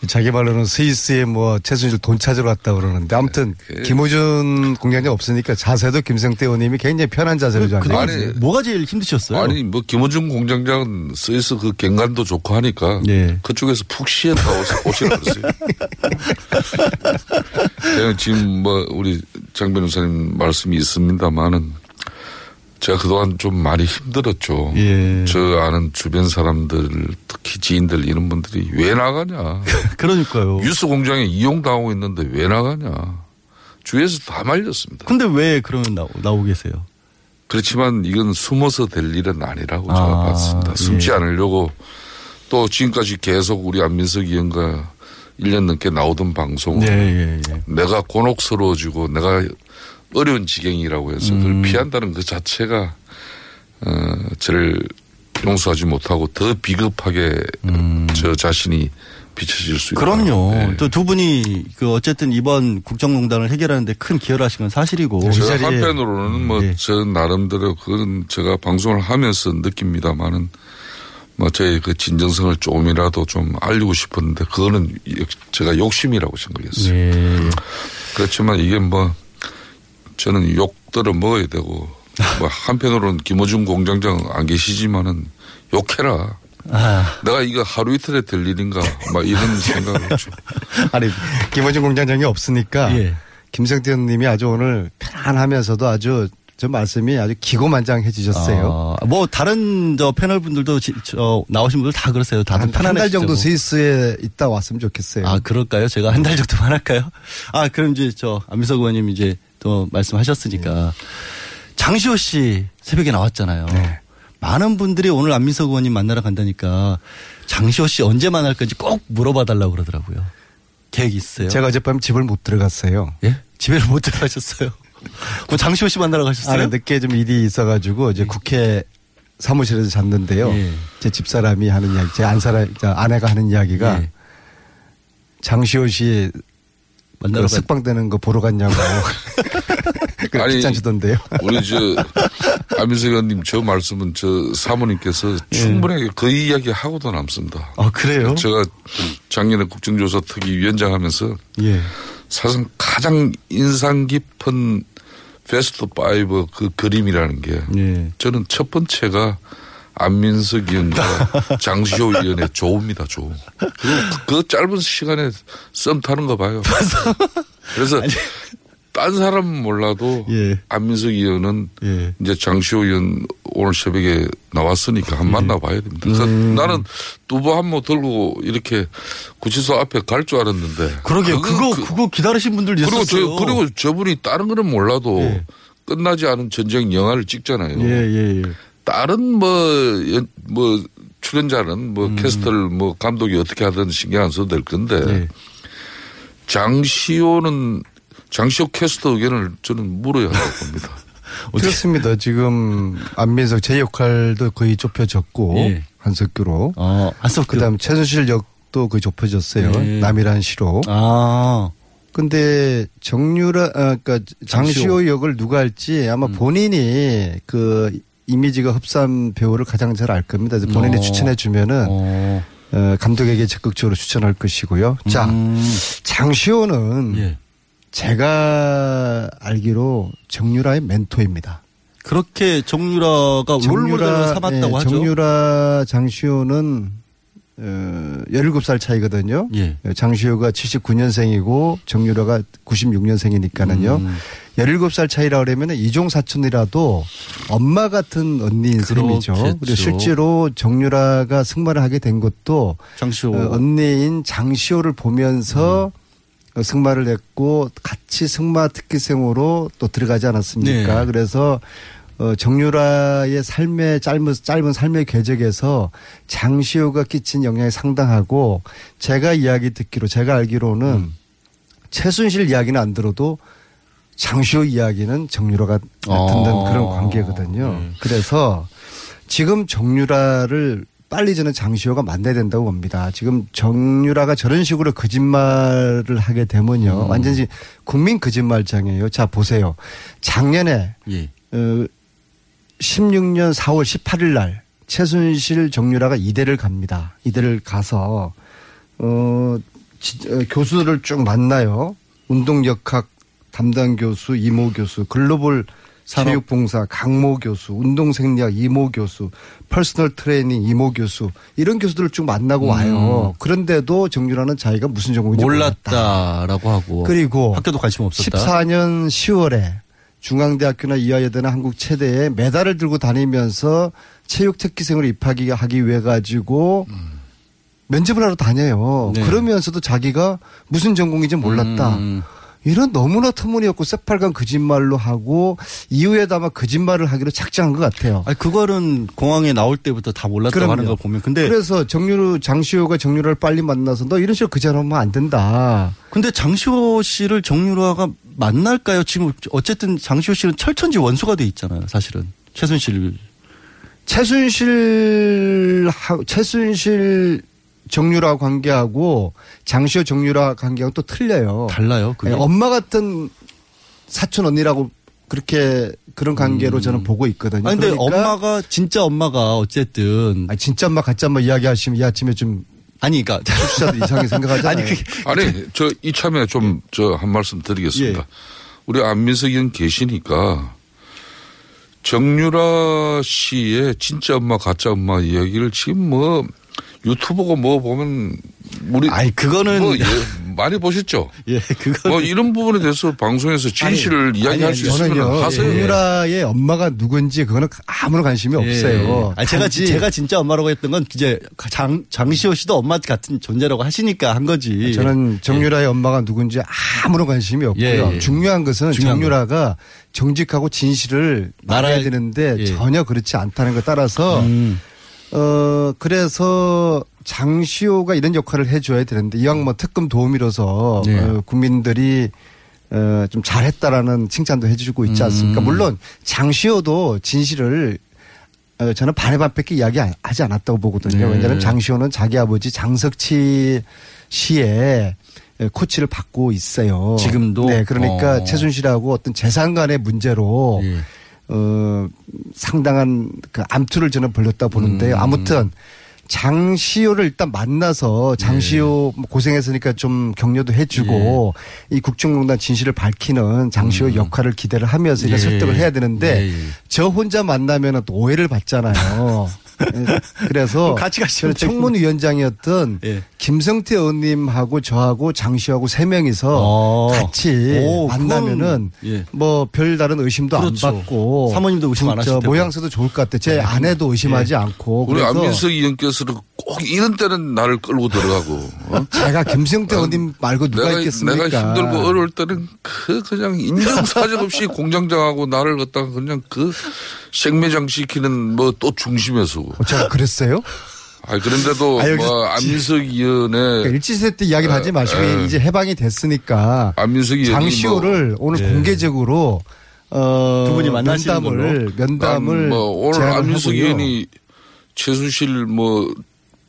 Speaker 13: 자기 말로는 스위스에 뭐 최순실 돈 찾으러 갔다 그러는데 아무튼
Speaker 12: 그-
Speaker 13: 김호준 공장장 없으니까 자세도 김성태 의원님이 굉장히 편한 자세를 좀
Speaker 4: 근데
Speaker 12: 아니,
Speaker 4: 뭐가 제일 힘드셨어요?
Speaker 12: 아니 뭐 김호준 공장장은 스위스 그 갱간도 좋고 하니까
Speaker 4: 예.
Speaker 12: 그쪽에서 푹 쉬었다 오시- 오시라 그랬어요. 제가 [laughs] 지금 뭐 우리 장 변호사님 말씀이 있습니다만은 제가 그동안 좀 많이 힘들었죠.
Speaker 4: 예.
Speaker 12: 저 아는 주변 사람들 특히 지인들 이런 분들이 왜 나가냐. [laughs]
Speaker 4: 그러니까요.
Speaker 12: 뉴스 공장에 이용당하고 있는데 왜 나가냐. 주위에서 다 말렸습니다.
Speaker 4: 근데 왜 그러면 나오, 나오고 계세요?
Speaker 12: 그렇지만 이건 숨어서 될 일은 아니라고 제가
Speaker 4: 아,
Speaker 12: 봤습니다. 숨지
Speaker 4: 예.
Speaker 12: 않으려고 또 지금까지 계속 우리 안민석 의원과 1년 넘게 나오던 방송을
Speaker 4: 예, 예, 예.
Speaker 12: 내가 곤혹스러워지고 내가 어려운 지경이라고 해서
Speaker 4: 음.
Speaker 12: 그걸 피한다는 그 자체가 어, 저를 용서하지 못하고 더 비겁하게
Speaker 4: 음.
Speaker 12: 저 자신이 비춰질 수 있다.
Speaker 4: 그럼요.
Speaker 12: 네.
Speaker 4: 또두 분이 그 어쨌든 이번 국정농단을 해결하는데 큰 기여를 하신 건 사실이고.
Speaker 12: 저 한편으로는 뭐저 나름대로 그건 제가 방송을 하면서 느낍니다만은 뭐 저의 그 진정성을 조금이라도 좀 알리고 싶었는데 그거는 제가 욕심이라고 생각했어요.
Speaker 4: 네.
Speaker 12: 그렇지만 이게 뭐 저는 욕들을 먹어야 되고 뭐 [laughs] 한편으로는 김어준 공장장 안 계시지만은 욕해라.
Speaker 4: 아.
Speaker 12: 내가 이거 하루 이틀에 될 일인가 막 이런 [laughs] 생각을 좀.
Speaker 13: 아니 김원준 공장장이 없으니까
Speaker 4: 예.
Speaker 13: 김성태 의원님이 아주 오늘 편안하면서도 아주 저 말씀이 아주 기고만장해지셨어요.
Speaker 4: 아, 뭐 다른 저 패널 분들도 지- 저 나오신 분들 다 그러세요. 다들
Speaker 13: 한
Speaker 4: 편안해.
Speaker 13: 달 정도 스위스에 있다 왔으면 좋겠어요.
Speaker 4: 아 그럴까요? 제가 한 달 정도만 할까요? 아 그럼 이제 저 안민석 의원님 이제 또 말씀하셨으니까 장시호 씨 새벽에 나왔잖아요. 많은 분들이 오늘 안민석 의원님 만나러 간다니까 장시호 씨 언제 만날 건지 꼭 물어봐 달라고 그러더라고요. 계획 있어요?
Speaker 13: 제가 어젯밤 집을 못 들어갔어요.
Speaker 4: 예? 집에를 못 들어가셨어요? 뭐 장시호 씨 만나러 가셨어요?
Speaker 13: 아, 늦게 좀 일이 있어가지고 이제 국회 사무실에서 잤는데요.
Speaker 4: 예.
Speaker 13: 제 집사람이 하는 이야기, 제 안사람, 저 아내가 하는 이야기가
Speaker 4: 예.
Speaker 13: 장시호 씨
Speaker 4: 만나러
Speaker 13: 그
Speaker 4: 가-
Speaker 13: 석방되는 거 보러 갔냐고. [laughs]
Speaker 12: 아니,
Speaker 13: 귀찮으시던데요.
Speaker 12: 우리 저 안민석 의원님 저 말씀은 저 사모님께서
Speaker 4: 예.
Speaker 12: 충분하게 그 이야기 하고도 남습니다.
Speaker 4: 아 그래요?
Speaker 12: 제가 작년에 국정조사 특위 위원장 하면서
Speaker 13: 예.
Speaker 12: 사실 가장 인상 깊은 best five 그 그림이라는 게
Speaker 4: 예.
Speaker 12: 저는 첫 번째가 안민석 의원과 장시호 의원의 조입니다, 조. 그리고 그 짧은 시간에 썸 타는 거 봐요. [laughs] 그래서 딴 사람은 몰라도
Speaker 4: 예.
Speaker 12: 안민석 의원은
Speaker 4: 예.
Speaker 12: 이제 장시호 의원 오늘 새벽에 나왔으니까 한 만나봐야 됩니다. 그래서
Speaker 4: 음.
Speaker 12: 나는 두부 한 모 들고 이렇게 구치소 앞에 갈 줄 알았는데.
Speaker 4: 그러게
Speaker 12: 그거-
Speaker 4: 그거
Speaker 12: 그-
Speaker 4: 그거 기다리신
Speaker 12: 그리고
Speaker 4: 있었어요.
Speaker 12: 저, 그리고 저분이 다른 거는 몰라도
Speaker 4: 예.
Speaker 12: 끝나지 않은 전쟁 영화를 찍잖아요.
Speaker 4: 예, 예, 예.
Speaker 12: 다른 뭐, 연- 뭐, 출연자는
Speaker 4: 음.
Speaker 12: 뭐 캐스터를 뭐 감독이 어떻게 하든 신경 안 써도 될 건데
Speaker 4: 예.
Speaker 12: 장시호는 장시호 캐스터 의견을 저는 물어야 할 겁니다. [laughs]
Speaker 13: 그렇습니다. 지금 안민석 제 역할도 거의 좁혀졌고
Speaker 4: 예.
Speaker 13: 한석규로.
Speaker 4: 어, 한석규.
Speaker 13: 그다음 최순실 역도 거의 좁혀졌어요.
Speaker 4: 예.
Speaker 13: 남이란 시로.
Speaker 4: 아.
Speaker 13: 근데 정유라 아 그러니까 장시호 역을 누가 할지 아마
Speaker 4: 음.
Speaker 13: 본인이 그 이미지가 흡사한 배우를 가장 잘 알 겁니다. 본인이
Speaker 4: 어.
Speaker 13: 추천해 주면은
Speaker 4: 어.
Speaker 13: 어, 감독에게 적극적으로 추천할 것이고요. 자,
Speaker 4: 음.
Speaker 13: 장시호는
Speaker 4: 예.
Speaker 13: 제가 알기로 정유라의 멘토입니다.
Speaker 4: 그렇게 정유라가 롤모델로 삼았다고
Speaker 13: 예,
Speaker 4: 하죠.
Speaker 13: 정유라 장시호는 어, 17살 차이거든요.
Speaker 4: 예.
Speaker 13: 장시호가 79년생이고 정유라가 96년생이니까는요.
Speaker 4: 음.
Speaker 13: 17살 차이라 그러면 이종 사촌이라도 엄마 같은 언니인 셈이죠.
Speaker 4: 그렇겠죠.
Speaker 13: 그리고 실제로 정유라가 승마를 하게 된 것도
Speaker 4: 장시호.
Speaker 13: 어, 언니인 장시호를 보면서
Speaker 4: 음.
Speaker 13: 어, 승마를 했고 같이 승마 특기생으로 또 들어가지 않았습니까?
Speaker 4: 네.
Speaker 13: 그래서 어, 정유라의 삶의 짧은 짧은 삶의 궤적에서 장시호가 끼친 영향이 상당하고 제가 이야기 듣기로 제가 알기로는
Speaker 4: 음.
Speaker 13: 최순실 이야기는 안 들어도 장시호 이야기는 정유라가
Speaker 4: 어.
Speaker 13: 듣는 그런 관계거든요.
Speaker 4: 네.
Speaker 13: 그래서 지금 정유라를 빨리 저는 장시호가 만나야 된다고 봅니다. 지금 정유라가 저런 식으로 거짓말을 하게 되면요.
Speaker 4: 음.
Speaker 13: 완전히 국민 거짓말장이에요. 자, 보세요. 작년에
Speaker 4: 예.
Speaker 13: 어, 16년 4월 18일 날 최순실 정유라가 이대를 갑니다. 이대를 가서 어, 지- 어, 교수들을 쭉 만나요. 운동역학 담당 교수, 이모 교수, 글로벌
Speaker 4: 산업.
Speaker 13: 체육봉사 강모 교수, 운동 생리학 이모 교수, personal training 이모 교수 이런 교수들을 쭉 만나고 와요. 그런데도 정유라는 자기가 무슨 전공인지 몰랐다.
Speaker 4: 몰랐다라고 하고.
Speaker 13: 그리고
Speaker 4: 학교도 관심 없었다.
Speaker 13: 14년 10월에 중앙대학교나 이화여대나 한국 체대에 메달을 들고 다니면서 체육 특기생으로 입학이 하기 위해 가지고 면접을 하러 다녀요.
Speaker 4: 네.
Speaker 13: 그러면서도 자기가 무슨 전공인지 몰랐다.
Speaker 4: 음.
Speaker 13: 이런 너무나 터무니없고 새빨간 거짓말로 하고 이후에도 아마 거짓말을 하기로 작정한 것 같아요.
Speaker 4: 아니 그거는 공항에 나올 때부터 다 몰랐다고
Speaker 13: 그럼요.
Speaker 4: 하는 걸 보면 근데
Speaker 13: 그래서 정유루 장시호가 정유라를 빨리 만나서 너 이런 식으로 거짓말하면 안 된다.
Speaker 4: 근데 장시호 씨를 정유라가 만날까요? 지금 어쨌든 장시호 씨는 철천지 원수가 돼 있잖아요. 사실은 최순실
Speaker 13: 최순실 하- 최순실 정유라 관계하고 장시호 정유라 관계하고 또 틀려요.
Speaker 4: 달라요. 그게?
Speaker 13: 네, 엄마 같은 사촌 언니라고 그렇게 그런 관계로 저는 보고 있거든요.
Speaker 4: 음. 아니, 근데
Speaker 13: 그러니까
Speaker 4: 엄마가 진짜 엄마가 어쨌든
Speaker 13: 아니, 진짜 엄마 가짜 엄마 이야기하시면 이 아침에 좀
Speaker 4: 아니 그러니까
Speaker 13: 청취자들 [laughs] 이상하게 생각하잖아요.
Speaker 4: 아니, 그게-
Speaker 12: 아니, 저 이참에 좀 저 한 말씀 드리겠습니다.
Speaker 4: 예.
Speaker 12: 우리 안민석 의원 계시니까 정유라 씨의 진짜 엄마 가짜 엄마 이야기를 지금 뭐 유튜브고 뭐 보면 우리
Speaker 4: 아니 그거는
Speaker 12: 뭐 예, 많이 보셨죠? [laughs]
Speaker 4: 예, 그거
Speaker 12: 뭐 이런 부분에 대해서 방송에서 진실을 이야기할 수 있으면
Speaker 13: 저는요
Speaker 12: 하세요.
Speaker 13: 정유라의 엄마가 누군지 그거는 아무런 관심이 없어요.
Speaker 4: 아 제가 제가 진짜 엄마라고 했던 건 이제 장 장시호 씨도 엄마 같은 존재라고 하시니까 한 거지.
Speaker 13: 저는 정유라의 엄마가 누군지 아무런 관심이 없고요.
Speaker 4: 예, 예.
Speaker 13: 중요한 것은
Speaker 4: 중요한
Speaker 13: 정유라가 정직하고 진실을 말해야
Speaker 4: 말할-
Speaker 13: 되는데
Speaker 4: 예.
Speaker 13: 전혀 그렇지 않다는 것 따라서
Speaker 4: 음.
Speaker 13: 어 그래서 장시호가 이런 역할을 해줘야 되는데 이왕 뭐 특검 도우미로서
Speaker 4: 예.
Speaker 13: 어, 국민들이 어, 좀 잘했다라는 칭찬도 해주고 있지 않습니까?
Speaker 4: 음.
Speaker 13: 물론 장시호도 진실을 어, 저는 반의 반밖에 이야기하지 않았다고 보거든요.
Speaker 4: 네.
Speaker 13: 왜냐하면 장시호는 자기 아버지 장석치 씨의 코치를 받고 있어요.
Speaker 4: 지금도?
Speaker 13: 네, 그러니까
Speaker 4: 어.
Speaker 13: 최순실하고 어떤 재산 간의 문제로
Speaker 4: 예.
Speaker 13: 어, 상당한 그 암투를 저는 벌렸다 보는데요.
Speaker 4: 음.
Speaker 13: 아무튼 장시호를 일단 만나서 장시호
Speaker 4: 네.
Speaker 13: 고생했으니까 좀 격려도 해주고
Speaker 4: 예.
Speaker 13: 이 국정농단 진실을 밝히는 장시호 역할을 기대를 하면서
Speaker 4: 음. 예.
Speaker 13: 설득을 해야 되는데
Speaker 4: 예, 예.
Speaker 13: 저 혼자 만나면 또 오해를 받잖아요. [laughs] 예, 그래서
Speaker 4: 같이 가시면
Speaker 13: 청문위원장이었던
Speaker 4: 예.
Speaker 13: 김성태 의원님하고 저하고 장시호하고 세 명이서
Speaker 4: 어.
Speaker 13: 같이
Speaker 4: 오,
Speaker 13: 만나면은
Speaker 4: 예.
Speaker 13: 뭐 별다른 의심도
Speaker 4: 그렇죠.
Speaker 13: 안 받고
Speaker 4: 사모님도 의심 안 테고.
Speaker 13: 모양새도 좋을 것 같아. 제 아내도 의심하지 않고
Speaker 12: 우리
Speaker 13: 그래서
Speaker 12: 안민석 의원께서는 꼭 이런 때는 나를 끌고 들어가고 어? [laughs]
Speaker 13: 제가 김성태 의원님 말고 누가
Speaker 12: 내가,
Speaker 13: 있겠습니까?
Speaker 12: 내가 힘들고 어려울 때는 그 그냥 인정사정 없이 공장장하고 나를 갖다가 그냥 그 생매장 시키는 뭐 또 중심에서.
Speaker 13: 어, 제가 그랬어요?
Speaker 12: 아 그런데도
Speaker 13: 아, 여기서
Speaker 12: 뭐 안민석 의원의
Speaker 13: 그러니까 일치세 때 이야기를 하지 마시고
Speaker 12: 에.
Speaker 13: 이제 해방이 됐으니까
Speaker 12: 안민석
Speaker 13: 장시호를
Speaker 12: 뭐,
Speaker 13: 오늘
Speaker 4: 예.
Speaker 13: 공개적으로 어
Speaker 4: 두 분이 만나시는
Speaker 13: 면담을 면담을
Speaker 12: 뭐 오늘 안민석
Speaker 13: 하고요.
Speaker 12: 의원이 최순실 뭐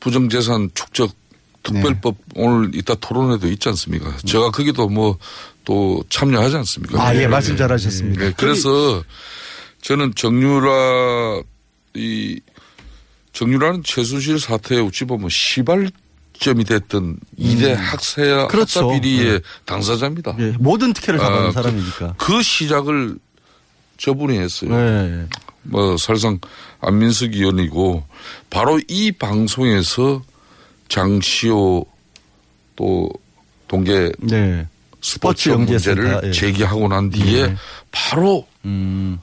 Speaker 12: 부정재산 축적 특별법
Speaker 13: 네.
Speaker 12: 오늘 이따 토론회도 있지 않습니까? 제가 거기도 뭐 또 참여하지 않습니까?
Speaker 13: 아, 예,
Speaker 12: 네.
Speaker 13: 말씀 잘 하셨습니다.
Speaker 12: 네, 그래서 저는 정유라 이 정유라는 최순실 사태에 어찌 보면 시발점이 됐던 이대 학사야
Speaker 4: 음. 그렇죠.
Speaker 12: 학사 비리의
Speaker 4: 네.
Speaker 12: 당사자입니다.
Speaker 4: 예, 모든 특혜를 다 받은
Speaker 12: 아,
Speaker 4: 사람이니까.
Speaker 12: 그, 그 시작을 저분이 했어요.
Speaker 4: 네.
Speaker 12: 뭐 사실상 안민석 의원이고 바로 이 방송에서 장시호 또 동계
Speaker 4: 네.
Speaker 12: 스포츠
Speaker 4: 스포츠
Speaker 12: 문제를
Speaker 4: 예.
Speaker 12: 제기하고 난 뒤에
Speaker 4: 네.
Speaker 12: 바로
Speaker 4: 음.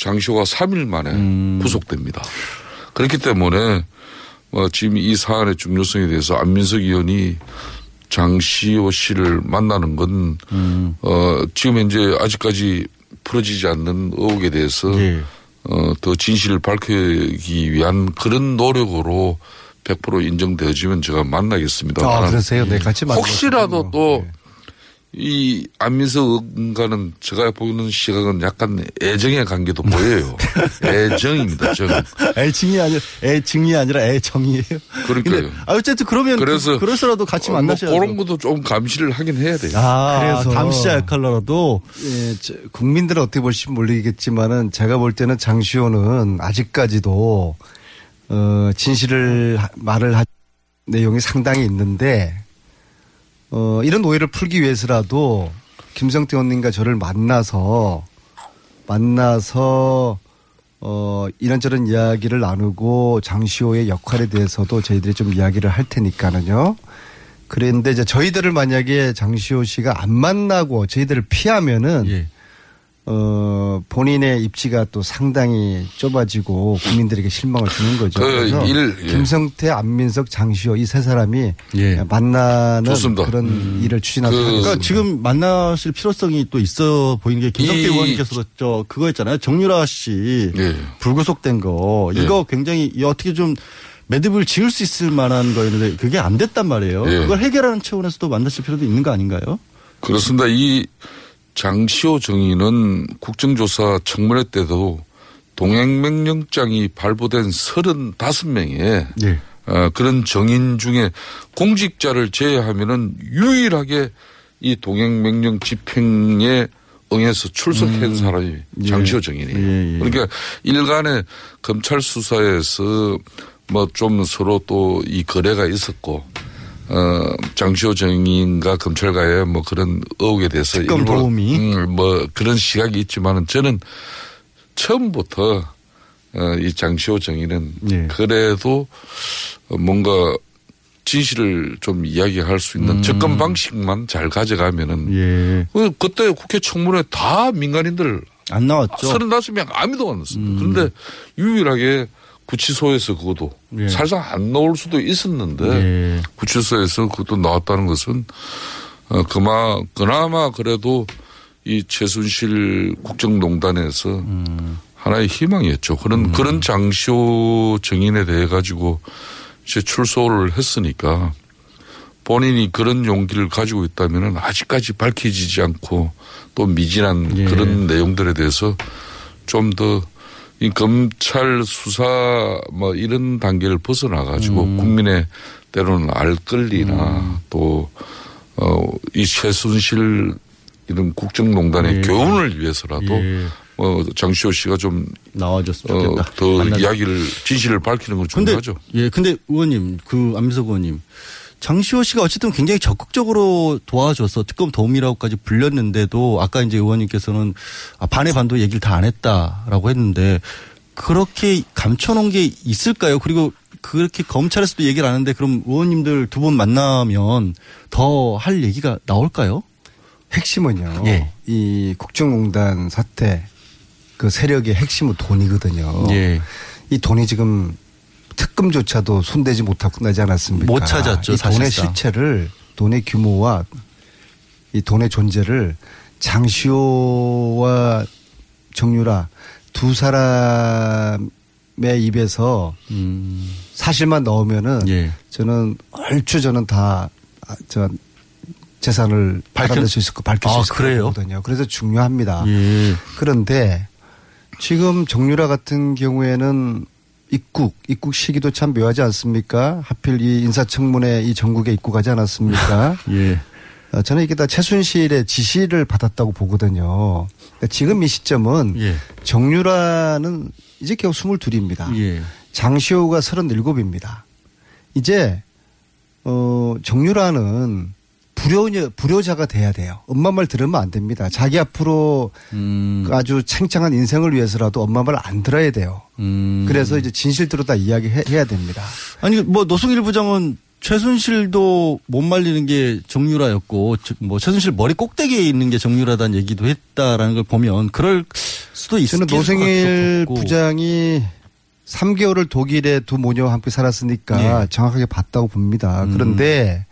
Speaker 12: 장시호가 3일 만에
Speaker 4: 음.
Speaker 12: 구속됩니다. 그렇기 때문에 뭐 지금 이 사안의 중요성에 대해서 안민석 의원이 장시호 씨를 만나는 건
Speaker 4: 음.
Speaker 12: 어, 지금 현재 아직까지 풀어지지 않는 의혹에 대해서
Speaker 4: 예.
Speaker 12: 어, 더 진실을 밝히기 위한 그런 노력으로 100% 인정되어지면 제가 만나겠습니다.
Speaker 13: 아, 그러세요? 네, 같이 만나고
Speaker 12: 혹시라도. 또
Speaker 13: 네.
Speaker 12: 이 안민석 의원과는 제가 보는 시각은 약간 애정의 관계도 보여요. [laughs] 애정입니다, 정.
Speaker 4: 애증이 아니라 애증이 아니라 애정이에요.
Speaker 12: 그러니까요.
Speaker 4: 아, 어쨌든 그러면
Speaker 12: 그래서
Speaker 4: 그, 그래서라도 같이
Speaker 12: 어, 뭐
Speaker 4: 만나셔야죠.
Speaker 12: 그런 것도 좀 감시를 하긴 해야 돼요.
Speaker 4: 아,
Speaker 13: 그래서-
Speaker 4: 감시자 역할로라도
Speaker 13: 예, 저, 국민들은 어떻게 보실지 모르겠지만은 제가 볼 때는 장시호는 아직까지도 어, 진실을 하- 말을 할 내용이 상당히 있는데 어, 이런 오해를 풀기 위해서라도 김성태 의원님과 저를 만나서 만나서 어, 이런저런 이야기를 나누고 장시호의 역할에 대해서도 저희들이 좀 이야기를 할 테니까는요. 그런데 이제 저희들을 만약에 장시호 씨가 안 만나고 저희들을 피하면은
Speaker 4: 예.
Speaker 13: 어, 본인의 입지가 또 상당히 좁아지고 국민들에게 실망을 주는 거죠.
Speaker 12: 그
Speaker 13: 그래서
Speaker 12: 일, 예.
Speaker 13: 김성태, 안민석, 장시호 이 세 사람이
Speaker 4: 예.
Speaker 13: 만나는
Speaker 12: 좋습니다.
Speaker 13: 그런 일을 추진하도록
Speaker 12: 그-
Speaker 13: 하겠습니다.
Speaker 4: 그러니까 지금 만나실 필요성이 또 있어 보이는 게 김성태
Speaker 12: 이-
Speaker 4: 의원님께서도 저 그거 했잖아요. 정유라 씨
Speaker 12: 예.
Speaker 4: 불구속된 거
Speaker 12: 예.
Speaker 4: 이거 굉장히 이 어떻게 좀 매듭을 지을 수 있을 만한 거였는데 그게 안 됐단 말이에요.
Speaker 12: 예.
Speaker 4: 그걸 해결하는 차원에서도 만나실 필요도 있는 거 아닌가요?
Speaker 12: 그렇습니다. 이 장시호 정의는 국정조사 청문회 때도 동행명령장이 발부된 35명의
Speaker 4: 예.
Speaker 12: 어, 그런 정인 중에 공직자를 제외하면은 유일하게 이 동행명령 집행에 응해서 출석한
Speaker 4: 음.
Speaker 12: 사람이
Speaker 4: 예.
Speaker 12: 장시호 정인이에요.
Speaker 4: 예, 예.
Speaker 12: 그러니까 일간의 검찰 수사에서 뭐 좀 서로 또 이 거래가 있었고 어 장시호 정인과 검찰과의 뭐 그런 의혹에 대해서
Speaker 4: 특검
Speaker 12: 일부러,
Speaker 4: 도움이.
Speaker 12: 음, 뭐 그런 시각이 있지만은 저는 처음부터 어, 이 장시호 정의는
Speaker 4: 예.
Speaker 12: 그래도 어, 뭔가 진실을 좀 이야기할 수 있는
Speaker 4: 음.
Speaker 12: 접근 방식만 잘 가져가면은
Speaker 4: 예.
Speaker 12: 그 그때 국회 청문회 다 민간인들
Speaker 4: 안 나왔죠. 음.
Speaker 12: 35명 아무도 안 났습니다. 그런데 유일하게 구치소에서 그것도
Speaker 4: 예.
Speaker 12: 살상 안 나올 수도 있었는데
Speaker 4: 예.
Speaker 12: 구치소에서 그것도 나왔다는 것은 어, 그마 그나마 그래도 이 최순실 국정농단에서
Speaker 4: 음.
Speaker 12: 하나의 희망이었죠. 그런 그런 장시호 정인에 대해 가지고 이제 출소를 했으니까 본인이 그런 용기를 가지고 있다면은 아직까지 밝혀지지 않고 또 미진한
Speaker 4: 예.
Speaker 12: 그런 내용들에 대해서 좀 더 이 검찰 수사 뭐 이런 단계를 벗어나 가지고
Speaker 4: 음.
Speaker 12: 국민의 때로는 알 권리나 또 어, 이 최순실 이런 국정농단의
Speaker 4: 예.
Speaker 12: 교훈을 위해서라도
Speaker 4: 예.
Speaker 12: 어, 장시호 씨가 좀
Speaker 4: 나와줬으면
Speaker 12: 어,
Speaker 4: 좋겠다.
Speaker 12: 더
Speaker 4: 만나자.
Speaker 12: 이야기를 진실을 밝히는 건
Speaker 4: 근데
Speaker 12: 중요하죠.
Speaker 4: 예, 근데 의원님, 그 안민석 의원님, 장시호 씨가 어쨌든 굉장히 적극적으로 도와줘서 특검 도움이라고까지 불렸는데도 아까 이제 의원님께서는 아, 반의 반도 얘기를 다 안 했다라고 했는데 그렇게 감춰놓은 게 있을까요? 그리고 그렇게 검찰에서도 얘기를 안 하는데 그럼 의원님들 두 분 만나면 더 할 얘기가 나올까요?
Speaker 13: 핵심은요.
Speaker 4: 예.
Speaker 13: 이 국정농단 사태 그 세력의 핵심은 돈이거든요.
Speaker 4: 예.
Speaker 13: 이 돈이 지금 특검조차도 손대지 못하고 끝나지 않았습니까?
Speaker 4: 못 찾았죠,
Speaker 13: 이 돈의
Speaker 4: 사실상.
Speaker 13: 실체를 돈의 규모와 이 돈의 존재를 장시호와 정유라 두 사람의 입에서 사실만 넣으면은
Speaker 4: 예.
Speaker 13: 저는 얼추 저는 다저 재산을
Speaker 4: 밝혀-
Speaker 13: 밝힐 수 있을 거 밝힐
Speaker 4: 아,
Speaker 13: 수 있을
Speaker 4: 그래요?
Speaker 13: 거거든요. 그래서 중요합니다.
Speaker 4: 예.
Speaker 13: 그런데 지금 정유라 같은 경우에는 입국, 입국 시기도 참 묘하지 않습니까? 하필 이 인사청문회 이 전국에 입국하지 않았습니까? [laughs]
Speaker 4: 예.
Speaker 13: 어, 저는 이게 다 최순실의 지시를 받았다고 보거든요. 그러니까 지금 이 시점은
Speaker 4: 예.
Speaker 13: 정유라는 이제 겨우 22입니다.
Speaker 4: 예.
Speaker 13: 장시호가 37입니다. 이제 어 정유라는 불효녀 불효자가 돼야 돼요. 엄마 말 들으면 안 됩니다. 자기 앞으로
Speaker 4: 음.
Speaker 13: 그 아주 챙창한 인생을 위해서라도 엄마 말 안 들어야 돼요.
Speaker 4: 음.
Speaker 13: 그래서 이제 진실대로 다 이야기해야 됩니다.
Speaker 4: 아니 뭐 노승일 부장은 최순실도 못 말리는 게 정유라였고 저- 뭐 최순실 머리 꼭대기에 있는 게 정유라다는 얘기도 했다라는 걸 보면 그럴 수도 있을
Speaker 13: 저는
Speaker 4: 것
Speaker 13: 노승일. 부장이 3개월을 독일에 두 모녀와 함께 살았으니까
Speaker 4: 예.
Speaker 13: 정확하게 봤다고 봅니다.
Speaker 4: 음.
Speaker 13: 그런데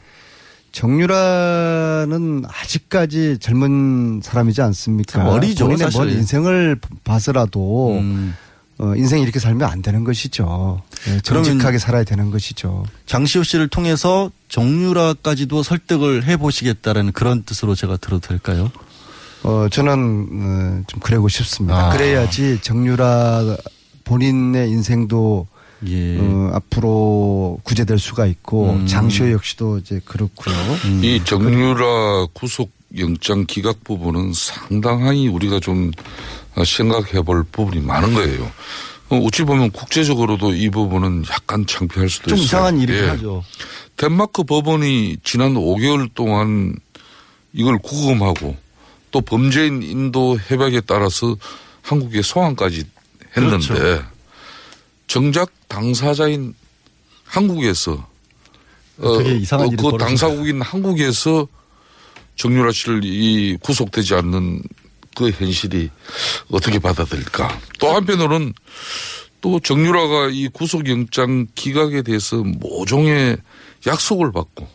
Speaker 13: 정유라는 아직까지 젊은 사람이지 않습니까?
Speaker 4: 참 어리죠,
Speaker 13: 본인의
Speaker 4: 사실.
Speaker 13: 먼 인생을 봐서라도
Speaker 4: 음.
Speaker 13: 어, 인생 이렇게 살면 안 되는 것이죠. 예,
Speaker 4: 그러면-
Speaker 13: 정직하게 살아야 되는 것이죠.
Speaker 4: 장시호 씨를 통해서 정유라까지도 설득을 해 보시겠다라는 그런 뜻으로 제가 들어도 될까요?
Speaker 13: 어, 저는 어, 좀 그러고 싶습니다.
Speaker 4: 아.
Speaker 13: 그래야지 정유라 본인의 인생도
Speaker 4: 예.
Speaker 13: 어, 앞으로 구제될 수가 있고
Speaker 4: 음.
Speaker 13: 장시호 역시도 이제 그렇고요.
Speaker 12: 이 정유라 구속 영장 기각 부분은 상당히 우리가 좀 생각해 볼 부분이 많은 거예요. 어, 어찌 보면 국제적으로도 이 부분은 약간 창피할 수도
Speaker 4: 좀
Speaker 12: 있어요.
Speaker 4: 이상한 일이긴
Speaker 12: 예.
Speaker 4: 하죠.
Speaker 12: 덴마크 법원이 지난 5개월 동안 이걸 구금하고 또 범죄인 인도 협약에 따라서 한국에 소환까지 했는데
Speaker 4: 그렇죠.
Speaker 12: 정작 당사자인 한국에서
Speaker 4: 되게 이상한 일이
Speaker 12: 그 당사국인 한국에서 정유라 씨를 이 구속되지 않는 그 현실이 어떻게 받아들일까? 또 한편으로는 또 정유라가 이 구속영장 기각에 대해서 모종의 약속을 받고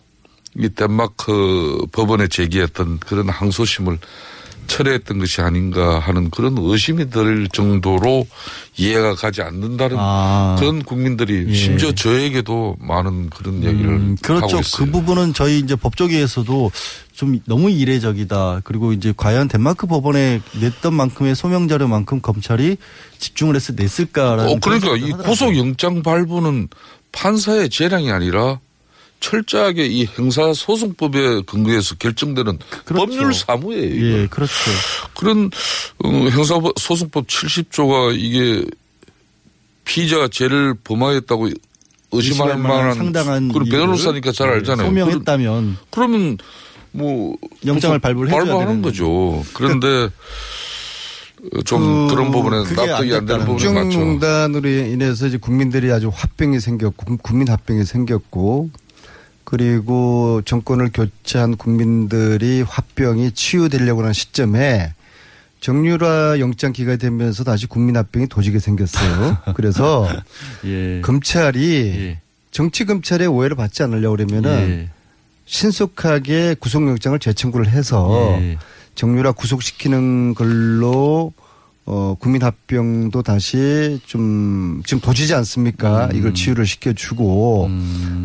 Speaker 12: 이 덴마크 법원에 제기했던 그런 항소심을 철회했던 것이 아닌가 하는 그런 의심이 들 정도로 이해가 가지 않는다는
Speaker 4: 아.
Speaker 12: 그런 국민들이
Speaker 4: 예.
Speaker 12: 심지어 저에게도 많은 그런 얘기를
Speaker 4: 음,
Speaker 12: 하고
Speaker 4: 그렇죠.
Speaker 12: 있어요.
Speaker 4: 그 부분은 저희 이제 법조계에서도 좀 너무 이례적이다. 그리고 이제 과연 덴마크 법원에 냈던 만큼의 소명 자료만큼 검찰이 집중을 해서 냈을까라는
Speaker 12: 어, 그러니까 이
Speaker 4: 생각도 하더라고요.
Speaker 12: 구속 영장 발부는 판사의 재량이 아니라 철저하게 이 형사소송법에 근거해서 결정되는 법률 사무예요.
Speaker 4: 예, 그렇죠.
Speaker 12: 그런 어, 형사소송법 70조가 이게 피의자가 죄를 범하였다고 의심할 만한
Speaker 4: 상당한
Speaker 12: 그리고
Speaker 4: 이유를
Speaker 12: 변호사니까 잘
Speaker 4: 예,
Speaker 12: 알잖아요.
Speaker 4: 소명했다면
Speaker 12: 그러, 면뭐
Speaker 4: 영장을 발부를 해줘야
Speaker 12: 발부하는
Speaker 4: 되는
Speaker 12: 거죠. 그런데 좀
Speaker 13: 그-
Speaker 12: 그런 부분은
Speaker 13: 그게
Speaker 12: 납득이 안 되는 부분이 많죠.
Speaker 13: 국정농단으로 인해서 이제 국민들이 아주 화병이 생겼고 국민 화병이 생겼고 그리고 정권을 교체한 국민들이 화병이 치유되려고 하는 시점에 정유라 영장 기각이 되면서 다시 국민 합병이 도지게 생겼어요. [laughs] 그래서
Speaker 4: 예.
Speaker 13: 검찰이 정치 검찰의 오해를 받지 않으려고 그러면은
Speaker 4: 예.
Speaker 13: 신속하게 구속영장을 재청구를 해서
Speaker 4: 예.
Speaker 13: 정유라 구속시키는 걸로 어 국민 합병도 다시 좀 지금 도지지 않습니까?
Speaker 4: 음.
Speaker 13: 이걸 치유를 시켜주고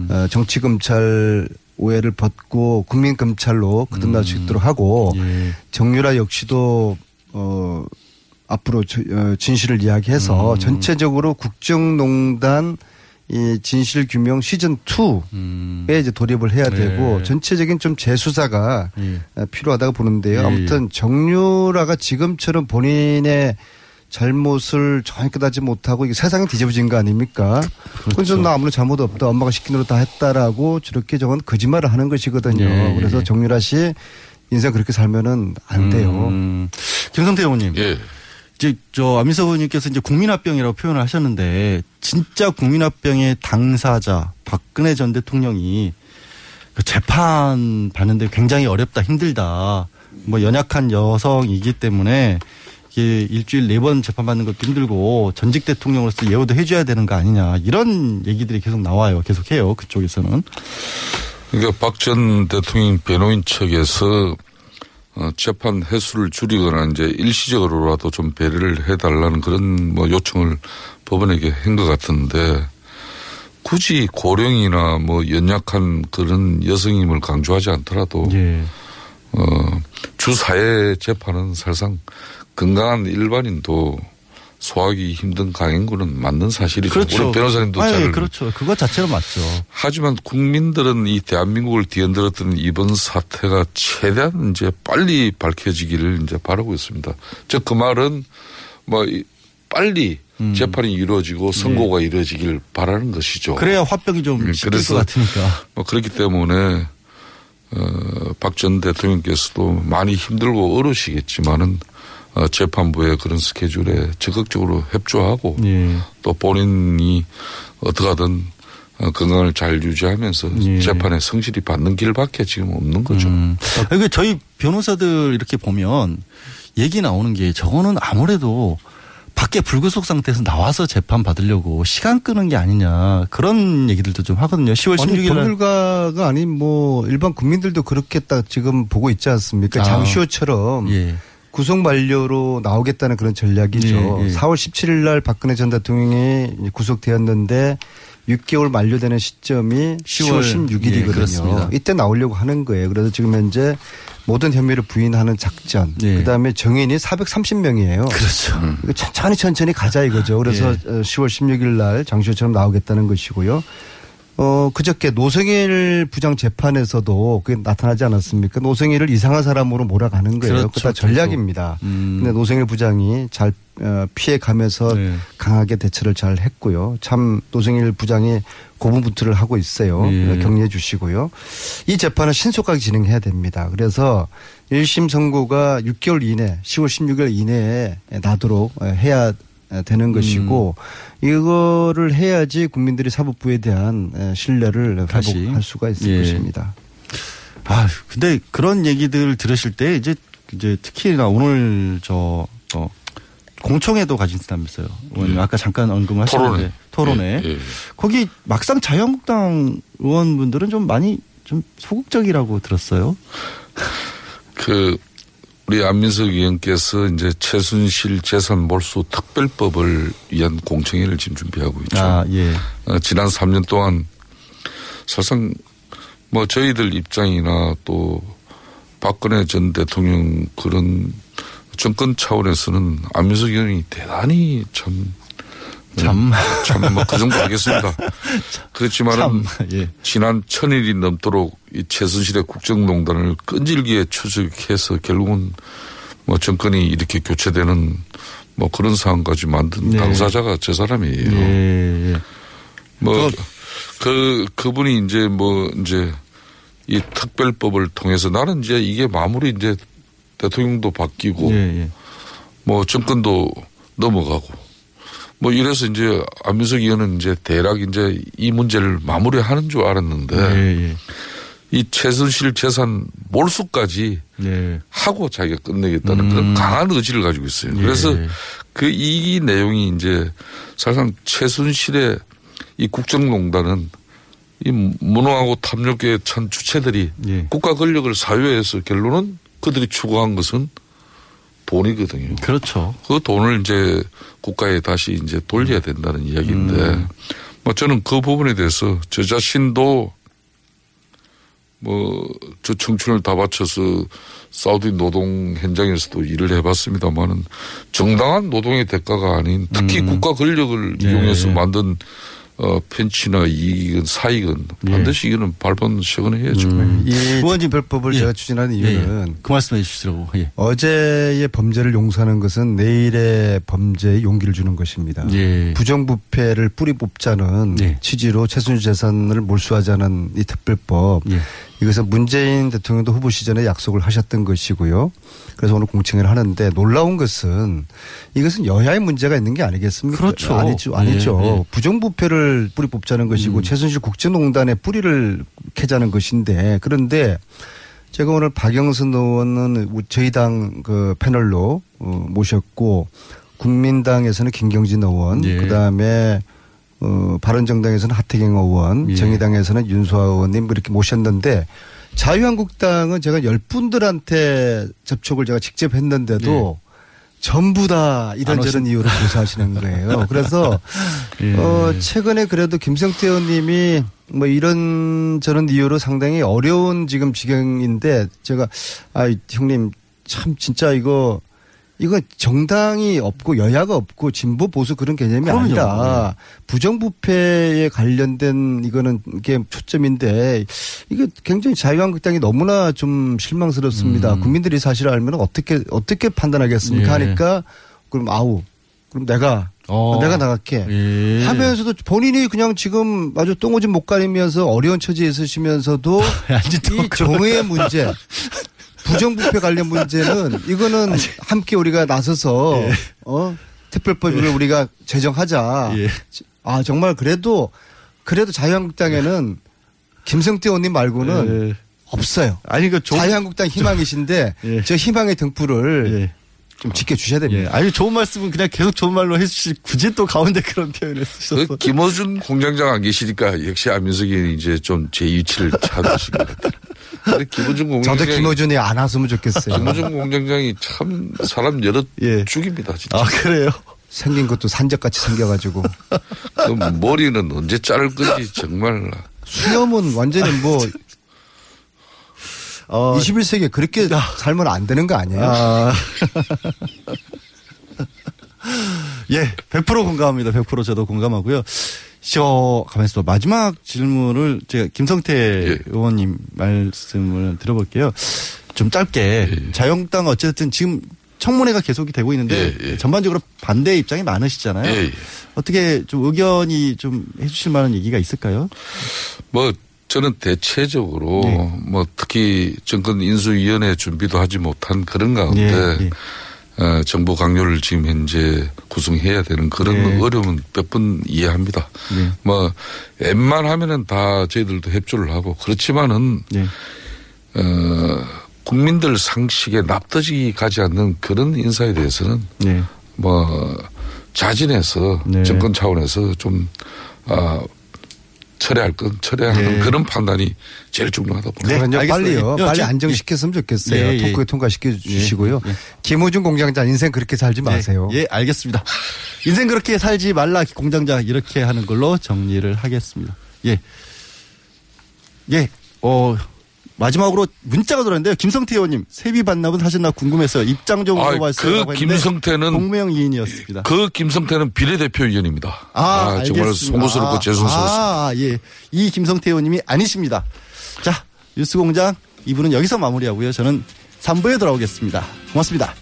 Speaker 13: 어, 정치 검찰 오해를 벗고 국민 검찰로 거듭날
Speaker 4: 음.
Speaker 13: 수 있도록 하고
Speaker 4: 예.
Speaker 13: 정유라 역시도 어 앞으로 저- 어, 진실을 이야기해서
Speaker 4: 음.
Speaker 13: 전체적으로 국정농단 이 진실 규명 시즌 2에 이제 돌입을 해야 되고
Speaker 4: 음. 네.
Speaker 13: 전체적인 좀 재수사가
Speaker 4: 예.
Speaker 13: 어, 필요하다고 보는데요.
Speaker 4: 예,
Speaker 13: 아무튼 정유라가 지금처럼 본인의 잘못을 전혀 깨닫지 못하고 이게 세상이 뒤집어진 거 아닙니까?
Speaker 4: 그렇죠.
Speaker 13: 그래서 나 아무런 잘못 없다. 엄마가 시킨 대로 다 했다라고 저렇게 저건 거짓말을 하는 것이거든요.
Speaker 4: 예, 예.
Speaker 13: 그래서 정유라 씨 인생 그렇게 살면은 안 돼요.
Speaker 4: 음. 김성태 의원님.
Speaker 12: 예.
Speaker 4: 이제 저 안민석 의원님께서 이제 국민합병이라고 표현을 하셨는데 진짜 국민합병의 당사자 박근혜 전 대통령이 그 재판 받는데 굉장히 어렵다 힘들다. 뭐 연약한 여성이기 때문에 이게 일주일 네 번 재판 받는 것도 힘들고 전직 대통령으로서 예우도 해줘야 되는 거 아니냐 이런 얘기들이 계속 나와요. 계속해요 그쪽에서는.
Speaker 12: 그러니까 박 전 대통령 변호인 측에서 어, 재판 횟수를 줄이거나 이제 일시적으로라도 좀 배려를 해달라는 그런 뭐 요청을 법원에게 한 것 같은데 굳이 고령이나 뭐 연약한 그런 여성임을 강조하지 않더라도
Speaker 4: 예.
Speaker 12: 어, 주사회 재판은 사실상 건강한 일반인도 소화하기 힘든 강행군은 맞는 사실이죠. 물론 변호사님도
Speaker 4: 아니,
Speaker 12: 잘
Speaker 4: 그렇죠. 그거 자체로 맞죠.
Speaker 12: 하지만 국민들은 이 대한민국을 뒤흔들었던 이번 사태가 최대한 이제 빨리 밝혀지기를 이제 바라고 있습니다. 즉 그 말은 뭐 이- 빨리
Speaker 4: 음.
Speaker 12: 재판이 이루어지고 선고가 이루어지길 바라는 것이죠.
Speaker 4: 네. 그래야 화병이 좀
Speaker 12: 음,
Speaker 4: 식힐
Speaker 12: 그래서
Speaker 4: 것 같으니까.
Speaker 12: 뭐 그렇기 때문에 어, 박 전 대통령께서도 많이 힘들고 어려우시겠지만은 어, 재판부의 그런 스케줄에 적극적으로 협조하고
Speaker 4: 예.
Speaker 12: 또 본인이 어떻게든 어, 건강을 잘 유지하면서
Speaker 4: 예.
Speaker 12: 재판에 성실히 받는 길밖에 지금 없는 거죠.
Speaker 4: 음. 그 저희 변호사들 이렇게 보면 얘기 나오는 게 저거는 아무래도 밖에 불구속 상태에서 나와서 재판 받으려고 시간 끄는 게 아니냐 그런 얘기들도 좀 하거든요. 10월
Speaker 13: 아니
Speaker 4: 16일 날
Speaker 13: 법률가가 아닌 뭐 일반 국민들도 그렇게 딱 지금 보고 있지 않습니까?
Speaker 4: 아.
Speaker 13: 장시호처럼
Speaker 4: 예.
Speaker 13: 구속 만료로 나오겠다는 그런 전략이죠.
Speaker 4: 예, 예.
Speaker 13: 4월 17일 날 박근혜 전 대통령이 구속되었는데 6개월 만료되는 시점이 10월
Speaker 4: 10월
Speaker 13: 16일이거든요.
Speaker 4: 예.
Speaker 13: 이때 나오려고 하는 거예요. 그래서 지금 현재 모든 혐의를 부인하는 작전. 그다음에 정인이 430명이에요.
Speaker 4: 예. 그렇죠.
Speaker 13: 이거 천천히 천천히 가자 이거죠. 그래서
Speaker 4: 예.
Speaker 13: 어, 10월 16일 날 장시호처럼 나오겠다는 것이고요. 어, 그저께 노승일 부장 재판에서도 그게 나타나지 않았습니까? 노승일을 이상한 사람으로 몰아가는 거예요.
Speaker 4: 그렇죠.
Speaker 13: 그다 전략입니다.
Speaker 4: 음.
Speaker 13: 근데 노승일 부장이 잘 어, 피해 가면서
Speaker 4: 네.
Speaker 13: 강하게 대처를 잘 했고요. 참 노승일 부장이 고분분투를 하고 있어요.
Speaker 4: 예.
Speaker 13: 격려해 주시고요. 이 재판은 신속하게 진행해야 됩니다. 그래서 1심 선고가 6개월 이내, 10월 16일 이내에 나도록 해야 되는 것이고
Speaker 4: 음.
Speaker 13: 이거를 해야지 국민들이 사법부에 대한 신뢰를. 회복할 수가 있을
Speaker 4: 예.
Speaker 13: 것입니다.
Speaker 4: 아 근데 그런 얘기들 들으실 때 이제 이제 특히 나 오늘 저 어, 공청회도 가진다면서요. 의원님 아까 잠깐 언급을 하셨는데 토론회.
Speaker 12: 예, 예.
Speaker 4: 거기 막상 자유한국당 의원분들은 좀 많이 좀 소극적이라고 들었어요.
Speaker 12: 그 우리 안민석 의원께서 이제 최순실 재산 몰수 특별법을 위한 공청회를 지금 준비하고 있죠.
Speaker 4: 아, 예.
Speaker 12: 어, 지난 3년 동안 사실상 뭐 저희들 입장이나 또 박근혜 전 대통령 그런 정권 차원에서는 안민석 의원이 대단히 참
Speaker 4: 참.
Speaker 12: 참, 뭐, 그 정도 알겠습니다. [laughs] 그렇지만은,
Speaker 4: 참, 예.
Speaker 12: 지난 천일이 넘도록 이 최순실의 국정농단을 끈질기게 추적해서 결국은 뭐 정권이 이렇게 교체되는 뭐 그런 상황까지 만든
Speaker 4: 네.
Speaker 12: 당사자가 저 사람이에요.
Speaker 4: 예, 예.
Speaker 12: 뭐, 그, 그분이 이제 뭐, 이제 이 특별법을 통해서 나는 이제 이게 마무리 이제 대통령도 바뀌고
Speaker 4: 예, 예.
Speaker 12: 뭐 정권도 넘어가고 뭐 이래서 이제 안민석 의원은 이제 대략 이제 이 문제를 마무리하는 줄 알았는데
Speaker 4: 예, 예.
Speaker 12: 이 최순실 재산 몰수까지
Speaker 4: 예.
Speaker 12: 하고 자기가 끝내겠다는
Speaker 4: 음.
Speaker 12: 그런 강한 의지를 가지고 있어요.
Speaker 4: 예.
Speaker 12: 그래서 그 이 내용이 이제 사실상 최순실의 이 국정농단은 이 무능하고 탐욕의 찬 주체들이
Speaker 4: 예.
Speaker 12: 국가 권력을 사유해서 결론은 그들이 추구한 것은 돈이거든요.
Speaker 4: 그렇죠.
Speaker 12: 그 돈을 이제 국가에 다시 이제 돌려야 된다는 이야기인데,
Speaker 4: 음.
Speaker 12: 뭐 저는 그 부분에 대해서 저 자신도 뭐 저 청춘을 다 바쳐서 사우디 노동 현장에서도 일을 해봤습니다만은 정당한 노동의 대가가 아닌 특히 국가 권력을
Speaker 4: 네.
Speaker 12: 이용해서 만든 어 펜치나 이익은 사익은 반드시 이거는 발본 세건해야죠.
Speaker 13: 이 특별법을 제가 추진하는 이유는
Speaker 4: 그 말씀해 주시라고. 예.
Speaker 13: 어제의 범죄를 용서하는 것은 내일의 범죄에 용기를 주는 것입니다.
Speaker 4: 예.
Speaker 13: 부정부패를 뿌리 뽑자는 취지로 최순실 재산을 몰수하자는 이 특별법. 이것은 문재인 대통령도 후보 시절에 약속을 하셨던 것이고요. 그래서 오늘 공청회를 하는데 놀라운 것은 이것은 여야의 문제가 있는 게 아니겠습니까?
Speaker 4: 그렇죠.
Speaker 13: 아니죠. 아니죠.
Speaker 4: 예, 예.
Speaker 13: 부정부패를 뿌리 뽑자는 것이고
Speaker 4: 음.
Speaker 13: 최순실 국정농단의 뿌리를 캐자는 것인데 그런데 제가 오늘 박영선 의원은 저희 당 그 패널로 어, 모셨고 국민당에서는 김경진 의원,
Speaker 4: 예.
Speaker 13: 그다음에 어, 바른정당에서는 하태경 의원,
Speaker 4: 예.
Speaker 13: 정의당에서는 윤소아 의원님 이렇게 모셨는데 자유한국당은 제가 열 분들한테 접촉을 제가 직접 했는데도 전부
Speaker 4: 다안
Speaker 13: 이런저런 이유로 조사하시는 거예요. [laughs] 그래서
Speaker 4: 예.
Speaker 13: 어, 최근에 그래도 김성태 의원님이 뭐 이런 저런 이유로 상당히 어려운 지금 지경인데 제가 아 형님 참 진짜 이거 이거 정당이 없고 여야가 없고 진보 보수 그런 개념이
Speaker 4: 그럼요.
Speaker 13: 아니라 부정부패에 관련된 이거는 이게 초점인데 이게 굉장히 자유한국당이 너무나 좀 실망스럽습니다. 국민들이 사실을 알면 어떻게 어떻게 판단하겠습니까?
Speaker 4: 음. 예.
Speaker 13: 하니까 그럼 아우 그럼 내가
Speaker 4: 어.
Speaker 13: 내가 나갈게
Speaker 4: 예.
Speaker 13: 하면서도 본인이 그냥 지금 아주 똥오줌 못 가리면서 어려운 처지에 있으시면서도 [laughs] 이 정의의 문제 [laughs] 부정부패 관련 문제는 이거는 함께 우리가 나서서
Speaker 4: 예.
Speaker 13: 어 특별법을 우리가 제정하자. 아 정말 그래도 그래도 자유한국당에는 김성태 의원님 말고는
Speaker 4: 예.
Speaker 13: 없어요.
Speaker 4: 아니 그
Speaker 13: 자유한국당 희망이신데 저 희망의 등불을 좀 지켜주셔야 됩니다.
Speaker 4: 예. 아니 좋은 말씀은 그냥 계속 좋은 말로 해주시 굳이 또 가운데 그런 표현을 쓰셔서
Speaker 12: 그 김어준 공장장 안 계시니까 역시 안민석이 이제 좀 제 위치를 찾으신 것 같아요. 근데 김어준 공장장.
Speaker 13: 저도 김어준이 안 왔으면 좋겠어요.
Speaker 12: 김어준 공장장이 참 사람 여러 죽입니다, 진짜.
Speaker 4: 아 그래요?
Speaker 13: 생긴 것도 산적같이 생겨가지고.
Speaker 12: 그 머리는 언제 자를 건지 정말.
Speaker 13: 수염은 완전히 뭐 21세기에 그렇게 살면 안 되는 거 아니에요?
Speaker 4: 아. [laughs] 예, 100% 공감합니다. 100% 저도 공감하고요. 저, 가만있어 봐. 마지막 질문을 제가 김성태 의원님 말씀을 들어볼게요. 좀 짧게. 자유한국당 어쨌든 지금 청문회가 계속이 되고 있는데 전반적으로 반대 입장이 많으시잖아요.
Speaker 12: 예, 예.
Speaker 4: 어떻게 좀 의견이 좀 해주실 만한 얘기가 있을까요?
Speaker 12: 뭐 저는 대체적으로
Speaker 4: 네.
Speaker 12: 뭐 특히 정권 인수위원회 준비도 하지 못한 그런 가운데
Speaker 4: 네,
Speaker 12: 어, 정부 강요를 지금 현재 구성해야 되는 그런
Speaker 4: 네.
Speaker 12: 어려움은 몇 번 이해합니다.
Speaker 4: 네.
Speaker 12: 뭐 웬만하면은 다 저희들도 협조를 하고 그렇지만은
Speaker 4: 네.
Speaker 12: 어, 국민들 상식에 납득이 가지 않는 그런 인사에 대해서는
Speaker 4: 네.
Speaker 12: 뭐 자진해서
Speaker 4: 네.
Speaker 12: 정권 차원에서 좀 아, 철회할 건 철회하는
Speaker 13: 네.
Speaker 12: 그런 판단이 제일 중요하다 봅니다.
Speaker 13: 그러니까 빨리요. 빨리 안정시켰으면 좋겠어요.
Speaker 4: 예, 예.
Speaker 13: 토크에 통과시켜 주시고요. 김호준 공장장 인생 그렇게 살지 마세요.
Speaker 4: 예, 알겠습니다. 인생 그렇게 살지 말라 공장장 이렇게 하는 걸로 정리를 하겠습니다. 예. 예. 어 마지막으로 문자가 들어왔는데요. 김성태 의원님 세비 반납은 하셨나 궁금해서요. 입장 좀
Speaker 12: 아,
Speaker 4: 물어봤어요.
Speaker 12: 그 김성태는
Speaker 4: 공명 이인이었습니다.
Speaker 12: 그 김성태는 비례대표위원입니다.
Speaker 4: 아,
Speaker 12: 정말
Speaker 4: 알겠습니다.
Speaker 12: 송구스럽고
Speaker 4: 아,
Speaker 12: 죄송스럽습니다.
Speaker 4: 아, 예. 이 김성태 의원님이 아니십니다. 자, 뉴스공장 2부는 여기서 마무리하고요. 저는 3부에 돌아오겠습니다. 고맙습니다.